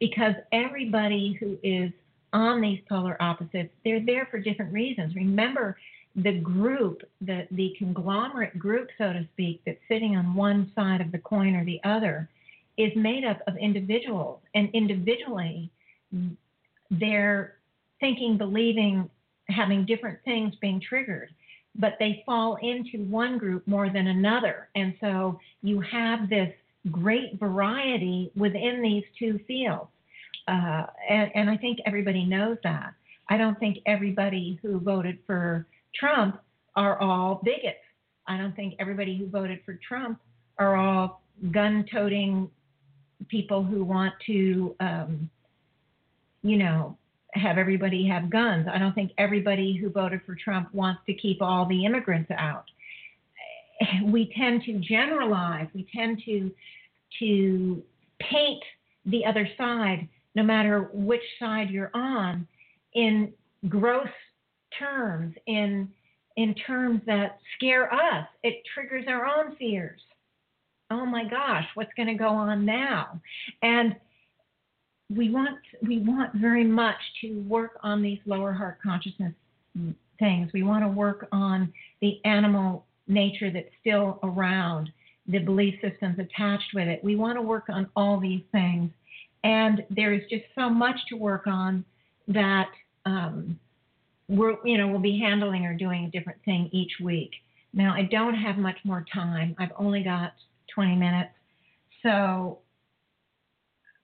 because everybody who is on these polar opposites, they're there for different reasons. Remember, the group, the, the conglomerate group, so to speak, that's sitting on one side of the coin or the other, is made up of individuals. And individually, they're thinking, believing, having different things being triggered, but they fall into one group more than another. And so you have this great variety within these two fields. Uh, and, and I think everybody knows that. I don't think everybody who voted for Trump are all bigots. I don't think everybody who voted for Trump are all gun toting people who want to, um, you know, have everybody have guns. I don't think everybody who voted for Trump wants to keep all the immigrants out. We tend to generalize. We tend to to paint the other side, no matter which side you're on, in gross terms in in terms that scare us. It triggers our own fears. Oh my gosh, what's going to go on now? And we want we want very much to work on these lower heart consciousness things. We want to work on the animal nature that's still around, the belief systems attached with it. We want to work on all these things, and there is just so much to work on that um, we're you know we'll be handling or doing a different thing each week. Now I don't have much more time. I've only got 20 minutes, so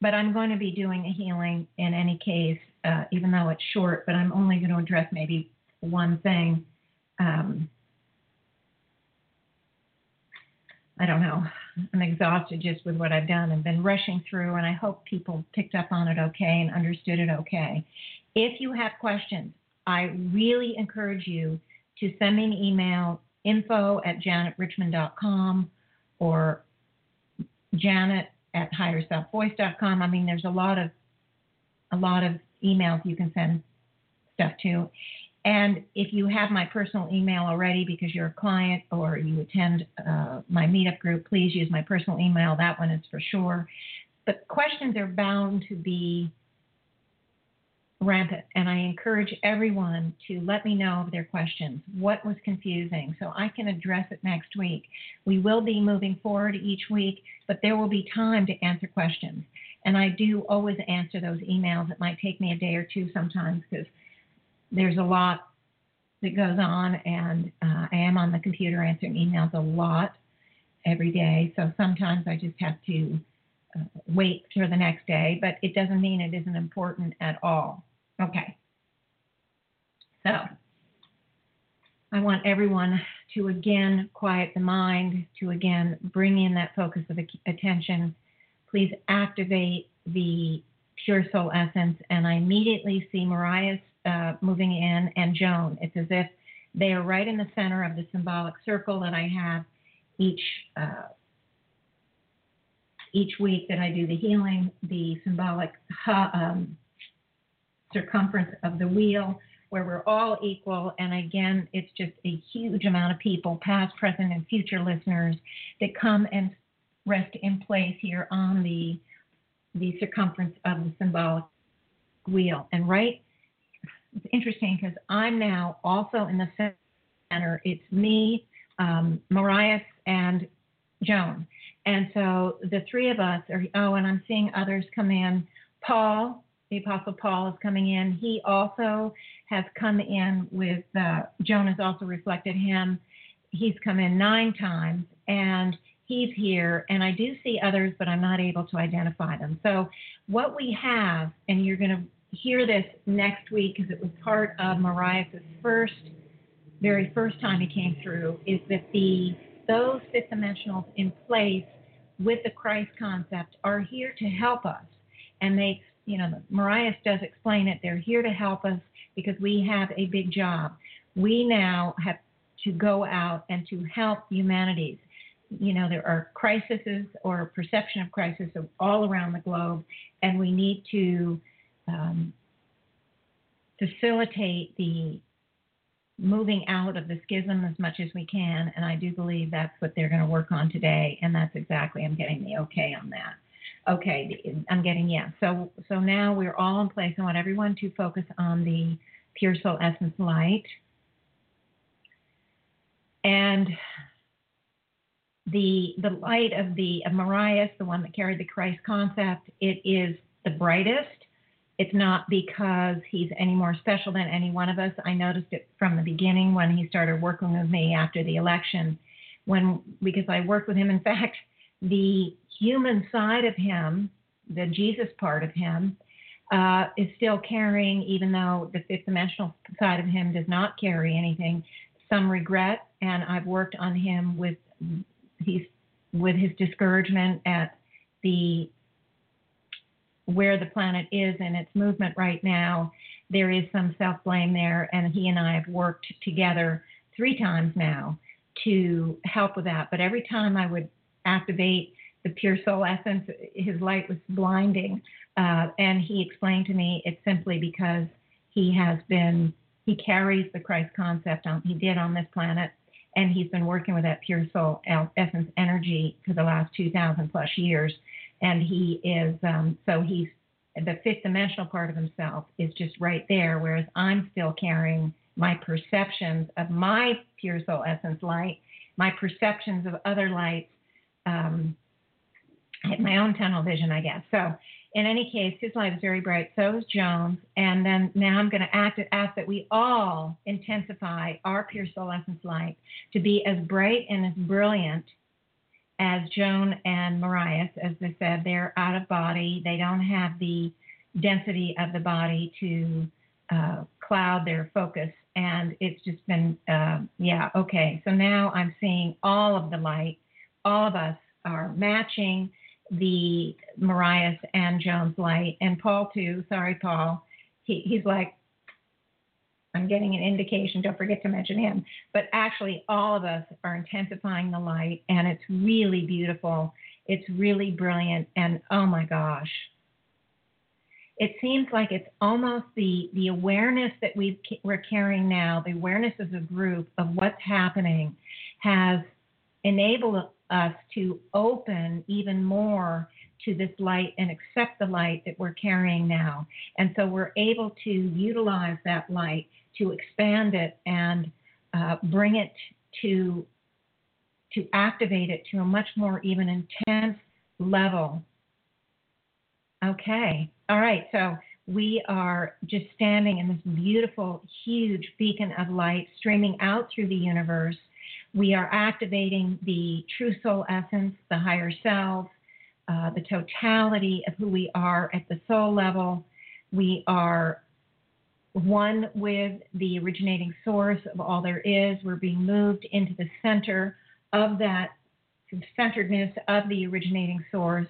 but I'm going to be doing a healing in any case, uh, even though it's short. But I'm only going to address maybe one thing. Um, I don't know. I'm exhausted just with what I've done and been rushing through, and I hope people picked up on it okay and understood it okay. If you have questions, I really encourage you to send me an email info at janetrichmond.com or janet at higherselfvoice.com. I mean, there's a lot of a lot of emails you can send stuff to. And if you have my personal email already because you're a client or you attend uh, my meetup group, please use my personal email. That one is for sure. But questions are bound to be rampant. And I encourage everyone to let me know of their questions. What was confusing so I can address it next week. We will be moving forward each week, but there will be time to answer questions. And I do always answer those emails. It might take me a day or two sometimes because there's a lot that goes on, and uh, I am on the computer answering emails a lot every day. So sometimes I just have to uh, wait for the next day, but it doesn't mean it isn't important at all. Okay. So I want everyone to again quiet the mind, to again bring in that focus of attention. Please activate the pure soul essence. And I immediately see Mariah uh, moving in and Joan. It's as if they are right in the center of the symbolic circle that I have each. Uh, each week that I do the healing, the symbolic um, circumference of the wheel, where we're all equal. And again, it's just a huge amount of people, past, present, and future listeners, that come and rest in place here on the the circumference of the symbolic wheel. And right, it's interesting because I'm now also in the center. It's me, um, Mariah, and Joan. And so the three of us are, oh, and I'm seeing others come in. Paul, the Apostle Paul is coming in. He also has come in with, uh, Joan has also reflected him. He's come in nine times and he's here. And I do see others, but I'm not able to identify them. So what we have, and you're going to hear this next week because it was part of Mariah's first, very first time he came through, is that the those fifth dimensionals in place with the Christ concept are here to help us. And they, you know, Mariah does explain it. They're here to help us because we have a big job. We now have to go out and to help humanities. You know, there are crises or perception of crisis all around the globe, and we need to um, facilitate the moving out of the schism as much as we can. And I do believe that's what they're going to work on today. And that's exactly, I'm getting the okay on that. Okay, I'm getting yes. So, so now we're all in place. I want everyone to focus on the pure soul essence light. And the the light of the of Mariah, the one that carried the Christ concept, it is the brightest it's not because he's any more special than any one of us. I noticed it from the beginning when he started working with me after the election, when because I worked with him. In *laughs* fact, the human side of him, the Jesus part of him, uh, is still carrying, even though the fifth dimensional side of him does not carry anything, some regret. And I've worked on him with he's with his discouragement at the where the planet is in its movement right now, there is some self blame there. And he and I have worked together three times now to help with that. But every time I would activate the pure soul essence, his light was blinding. Uh, and he explained to me it's simply because he has been, he carries the Christ concept on, he did on this planet. And he's been working with that pure soul essence energy for the last 2,000 plus years and he is um, so he's the fifth dimensional part of himself is just right there, whereas I'm still carrying my perceptions of my pure soul essence light, my perceptions of other lights. Um, my own tunnel vision, I guess. So, in any case, his light is very bright. So is Joan's. And then now I'm going to ask, ask that we all intensify our pure soul essence light to be as bright and as brilliant as Joan and Mariah, as they said, they're out of body. They don't have the density of the body to uh, cloud their focus. And it's just been, uh, yeah, okay. So now I'm seeing all of the light. All of us are matching the Mariah's and Joan's light. And Paul, too. Sorry, Paul. He, he's like, I'm getting an indication, don't forget to mention him. But actually, all of us are intensifying the light, and it's really beautiful. It's really brilliant, and oh my gosh. It seems like it's almost the, the awareness that we we're carrying now, the awareness as a group of what's happening, has enabled us to open even more to this light and accept the light that we're carrying now. And so we're able to utilize that light to expand it and uh, bring it to to activate it to a much more even intense level Okay. All right. So we are just standing in this beautiful, huge beacon of light streaming out through the universe. We are activating the true soul essence, the higher self, uh, the totality of who we are at the soul level. We are one with the originating source of all there is. We're being moved into the center of that centeredness of the originating source.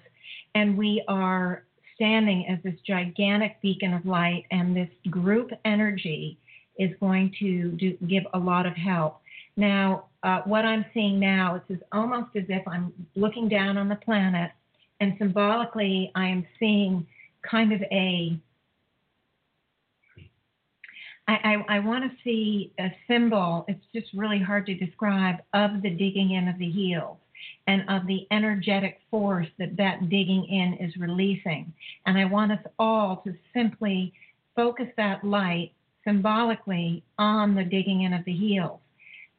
And we are standing as this gigantic beacon of light, and this group energy is going to do, give a lot of help. Now, uh, what I'm seeing now is almost as if I'm looking down on the planet, and symbolically, I am seeing kind of a I, I, I want to see a symbol, it's just really hard to describe, of the digging in of the heels and of the energetic force that that digging in is releasing. And I want us all to simply focus that light symbolically on the digging in of the heels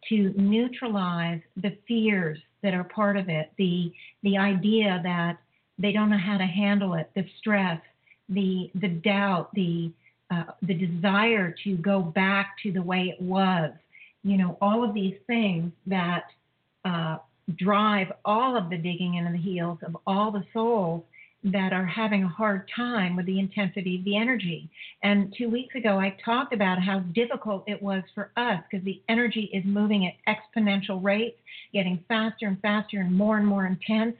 to neutralize the fears that are part of it, the the idea that they don't know how to handle it, the stress, the the doubt, the uh, the desire to go back to the way it was, you know, all of these things that uh, drive all of the digging into the heels of all the souls that are having a hard time with the intensity of the energy. And two weeks ago, I talked about how difficult it was for us because the energy is moving at exponential rates, getting faster and faster and more and more intense.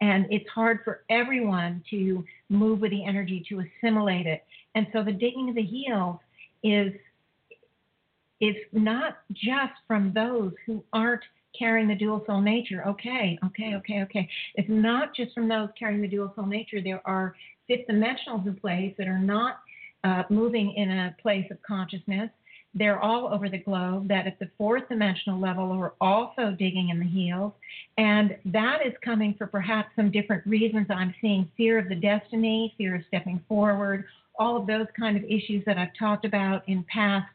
And it's hard for everyone to move with the energy to assimilate it. And so the digging of the heels is is not just from those who aren't carrying the dual soul nature. Okay, okay, okay, okay. It's not just from those carrying the dual soul nature. There are fifth dimensionals in place that are not uh, moving in a place of consciousness. They're all over the globe that at the fourth dimensional level are also digging in the heels. And that is coming for perhaps some different reasons. I'm seeing fear of the destiny, fear of stepping forward, all of those kind of issues that I've talked about in past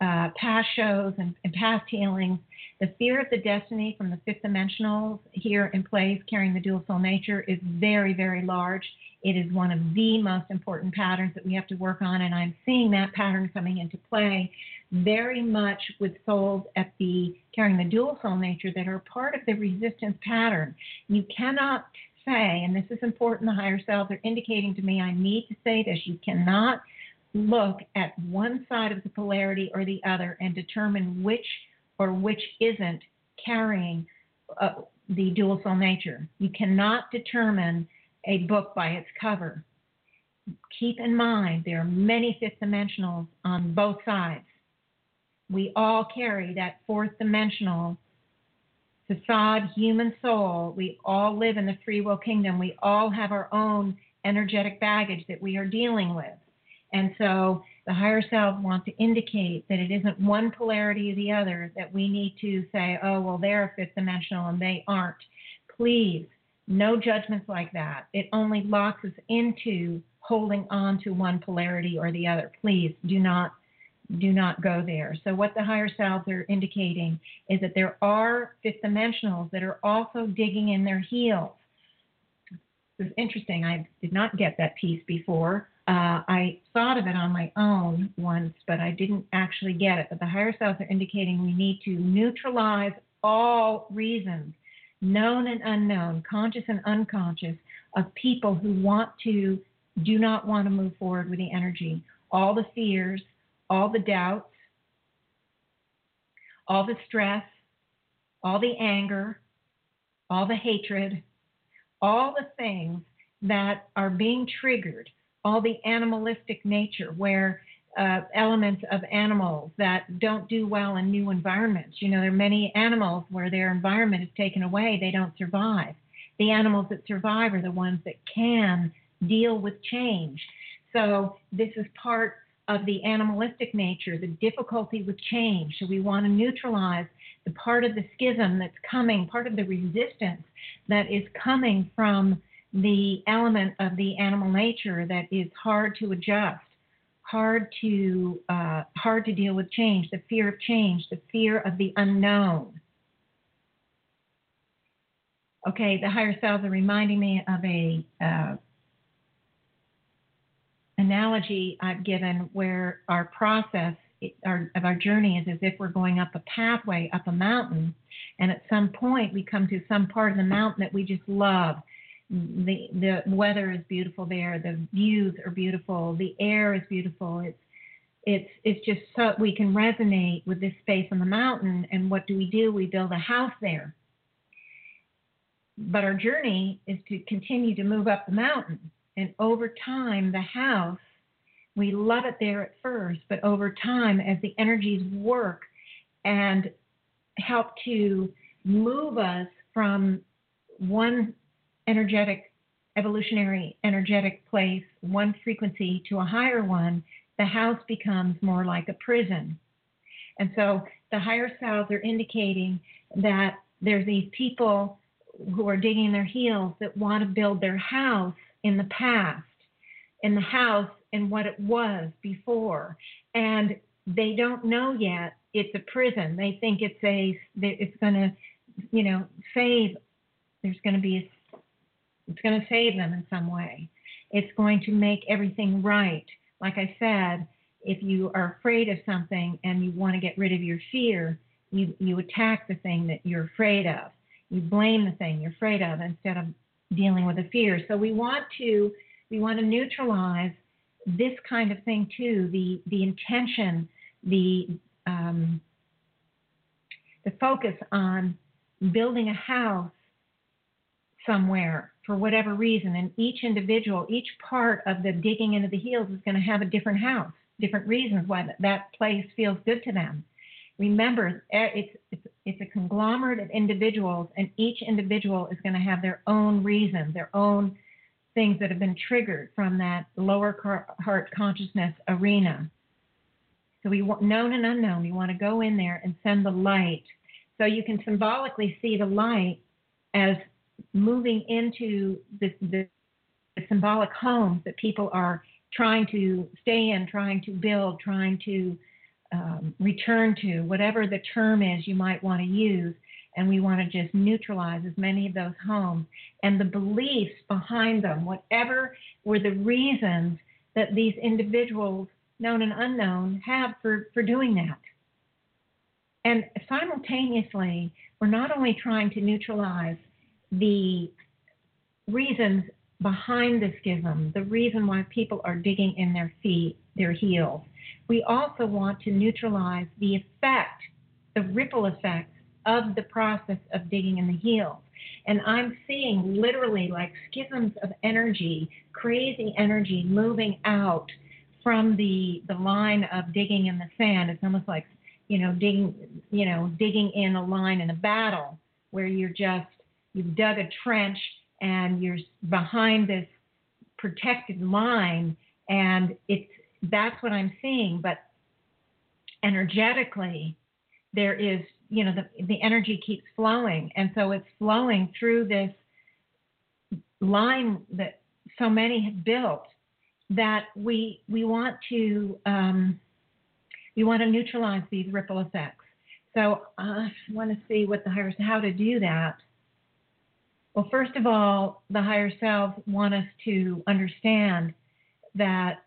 uh, past shows and, and, past healings, the fear of the destiny from the fifth dimensionals here in place, carrying the dual soul nature, is very, very large. It is one of the most important patterns that we have to work on, and I'm seeing that pattern coming into play very much with souls at the carrying the dual soul nature that are part of the resistance pattern. You cannot say, and this is important, the higher selves are indicating to me I need to say this, you cannot look at one side of the polarity or the other and determine which or which isn't carrying uh, the dual soul nature. You cannot determine a book by its cover. Keep in mind there are many fifth dimensionals on both sides. We all carry that fourth dimensional facade human soul. We all live in the free will kingdom. We all have our own energetic baggage that we are dealing with. And so the higher self wants to indicate that it isn't one polarity or the other, that we need to say, oh, well, they're fifth dimensional and they aren't. Please, no judgments like that. It only locks us into holding on to one polarity or the other. Please do not do not go there. So what the higher selves are indicating is that there are fifth dimensionals that are also digging in their heels. This is interesting. I did not get that piece before. Uh, I thought of it on my own once, but I didn't actually get it. But the higher selves are indicating we need to neutralize all reasons, known and unknown, conscious and unconscious, of people who want to, do not want to move forward with the energy. All the fears, all the doubts, all the stress, all the anger, all the hatred, all the things that are being triggered all the animalistic nature where uh, elements of animals that don't do well in new environments. You know, there are many animals where their environment is taken away, they don't survive. The animals that survive are the ones that can deal with change. So, this is part of the animalistic nature, the difficulty with change. So, we want to neutralize the part of the schism that's coming, part of the resistance that is coming from the element of the animal nature that is hard to adjust, hard to uh, hard to deal with change, the fear of change, the fear of the unknown. Okay, the higher selves are reminding me of a uh, analogy I've given where our process our, of our journey is as if we're going up a pathway up a mountain, and at some point we come to some part of the mountain that we just love. The the weather is beautiful there, the views are beautiful, the air is beautiful. It's it's it's just so we can resonate with this space on the mountain. And what do we do? We build a house there. But our journey is to continue to move up the mountain, and over time, the house we love it there at first, but over time, as the energies work and help to move us from one energetic, evolutionary, energetic place, one frequency to a higher one, the house becomes more like a prison. And so the higher selves are indicating that there's these people who are digging their heels that want to build their house in the past, in the house and what it was before. And they don't know yet it's a prison. They think it's a it's going to, you know, save. There's going to be a, it's going to save them in some way. It's going to make everything right. Like I said, if you are afraid of something and you want to get rid of your fear, you you attack the thing that you're afraid of. You blame the thing you're afraid of instead of dealing with the fear. So we want to we want to neutralize this kind of thing too the the intention the um, the focus on building a house somewhere for whatever reason and each individual each part of the digging into the heels is going to have a different house different reasons why that place feels good to them remember it's, it's it's a conglomerate of individuals and each individual is going to have their own reason their own things that have been triggered from that lower heart consciousness arena. So we want known and unknown. We want to go in there and send the light. So you can symbolically see the light as moving into the, the, the symbolic homes that people are trying to stay in, trying to build, trying to um, return to, whatever the term is you might want to use and we want to just neutralize as many of those homes and the beliefs behind them, whatever were the reasons that these individuals, known and unknown, have for, for doing that. And simultaneously, we're not only trying to neutralize the reasons behind the schism, the reason why people are digging in their feet, their heels, we also want to neutralize the effect, the ripple effect of the process of digging in the heels. And I'm seeing literally like schisms of energy, crazy energy moving out from the the line of digging in the sand. It's almost like, you know, digging, you know, digging in a line in a battle where you're just you've dug a trench and you're behind this protected line and it's that's what I'm seeing, but energetically there is you know the the energy keeps flowing. And so it's flowing through this line that so many have built that we we want to um, we want to neutralize these ripple effects. So I want to see what the higher how to do that. Well first of all the higher selves want us to understand that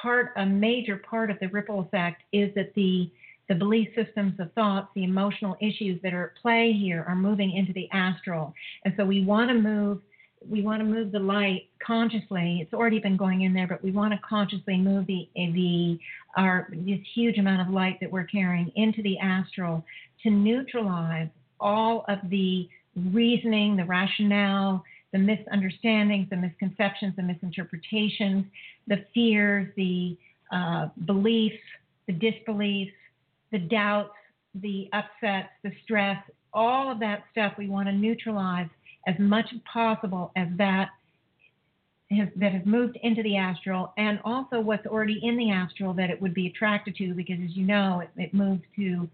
part a major part of the ripple effect is that the the belief systems, the thoughts, the emotional issues that are at play here are moving into the astral. And so we want to move we want to move the light consciously. It's already been going in there, but we want to consciously move the the our this huge amount of light that we're carrying into the astral to neutralize all of the reasoning, the rationale, the misunderstandings, the misconceptions, the misinterpretations, the fears, the uh, beliefs, the disbeliefs, the doubts, the upsets, the stress, all of that stuff we want to neutralize as much as possible as that has, that has moved into the astral and also what's already in the astral that it would be attracted to because as you know it, it moves to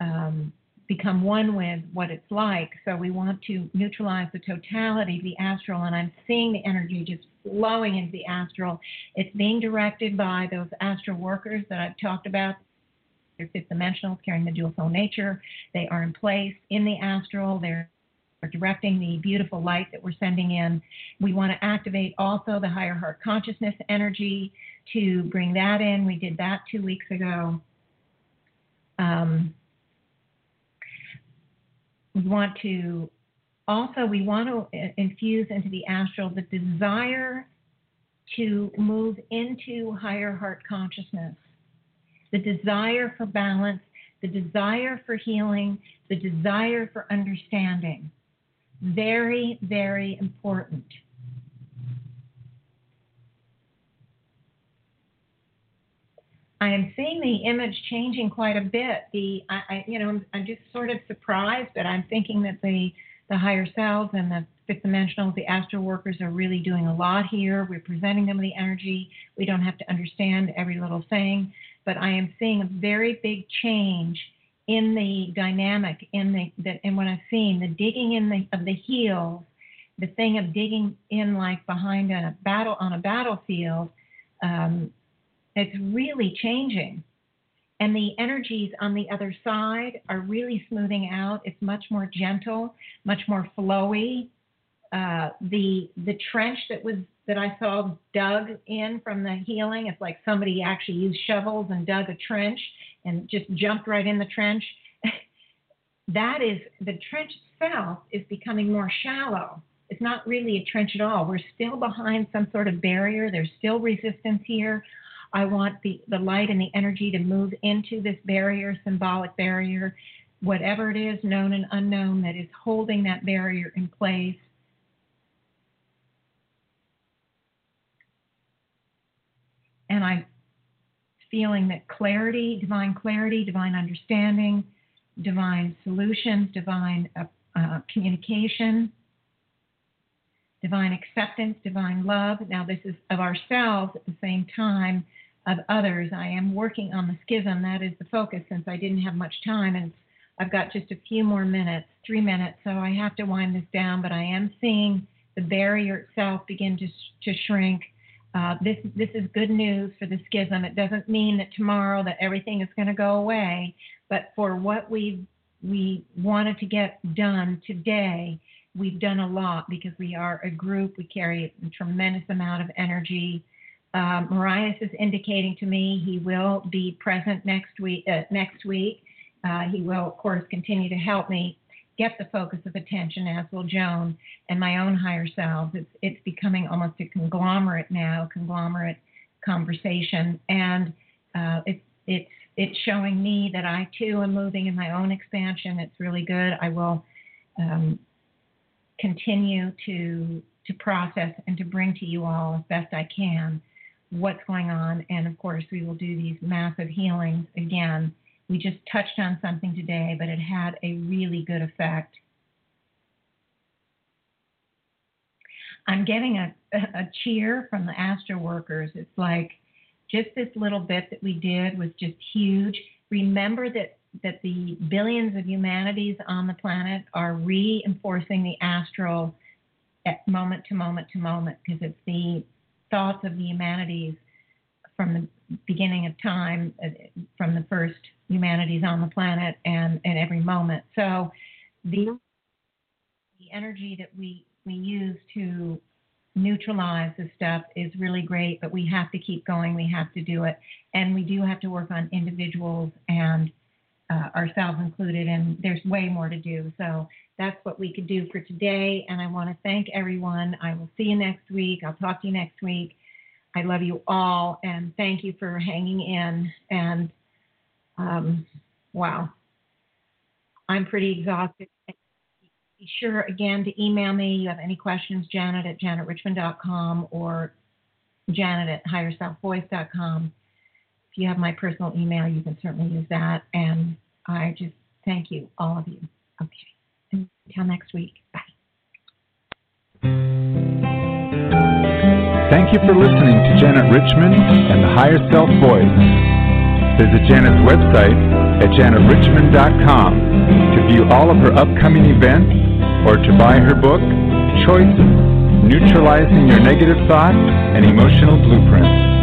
um, become one with what it's like so we want to neutralize the totality the astral and i'm seeing the energy just flowing into the astral it's being directed by those astral workers that i've talked about they're fifth dimensionals carrying the dual soul nature. They are in place in the astral. They're directing the beautiful light that we're sending in. We want to activate also the higher heart consciousness energy to bring that in. We did that two weeks ago. Um, we want to also we want to infuse into the astral the desire to move into higher heart consciousness, the desire for balance, the desire for healing, the desire for understanding. Very, very important. I am seeing the image changing quite a bit. The, I, I, you know, I'm, I'm just sort of surprised, but I'm thinking that the the higher selves and the fifth dimensionals, the astral workers are really doing a lot here. We're presenting them the energy. We don't have to understand every little thing, but I am seeing a very big change in the dynamic in the that and what I've seen the digging in the of the heels, the thing of digging in like behind a battle on a battlefield, um, it's really changing. And the energies on the other side are really smoothing out. It's much more gentle, much more flowy. Uh, the the trench that was that I saw dug in from the healing, it's like somebody actually used shovels and dug a trench and just jumped right in the trench. *laughs* that is the trench itself is becoming more shallow. It's not really a trench at all. We're still behind some sort of barrier. There's still resistance here. I want the, the light and the energy to move into this barrier, symbolic barrier, whatever it is, known and unknown, that is holding that barrier in place. And I'm feeling that clarity, divine clarity, divine understanding, divine solutions, divine uh, uh, communication, divine acceptance, divine love. Now, this is of ourselves at the same time of others. I am working on the schism. That is the focus since I didn't have much time and I've got just a few more minutes, three minutes, so I have to wind this down. But I am seeing the barrier itself begin to, to shrink uh, this this is good news for the schism. It doesn't mean that tomorrow that everything is going to go away, but for what we we wanted to get done today, we've done a lot because we are a group. We carry a tremendous amount of energy. Um, Marius is indicating to me he will be present next week. Uh, next week, uh, he will, of course, continue to help me get the focus of attention, as will Joan and my own higher selves. It's it's becoming almost a conglomerate now, conglomerate conversation, and uh, it's it's it's showing me that I too am moving in my own expansion. It's really good. I will um, continue to to process and to bring to you all as best I can what's going on, and of course we will do these massive healings again we just touched on something today, but it had a really good effect. I'm getting a, *laughs* a cheer from the astral workers. It's like just this little bit that we did was just huge. Remember that that the billions of humanities on the planet are reinforcing the astral at moment to moment to moment because it's the thoughts of the humanities from the beginning of time, uh, from the first humanities on the planet and at every moment. So the the energy that we we use to neutralize this stuff is really great, but we have to keep going. We have to do it, and we do have to work on individuals and uh, ourselves included. And there's way more to do. So that's what we could do for today. And I want to thank everyone. I will see you next week. I'll talk to you next week. I love you all, and thank you for hanging in and um, wow. I'm pretty exhausted. Be sure again to email me. You have any questions, Janet at janetrichmond.com or Janet at higherselfvoice.com. If you have my personal email, you can certainly use that. And I just thank you, all of you. Okay. Until next week. Bye. Thank you for listening to Janet Richmond and the Higher Self Voice. Visit Janet's website at janetrichmond.com to view all of her upcoming events or to buy her book, Choices Neutralizing Your Negative Thoughts and Emotional Blueprint.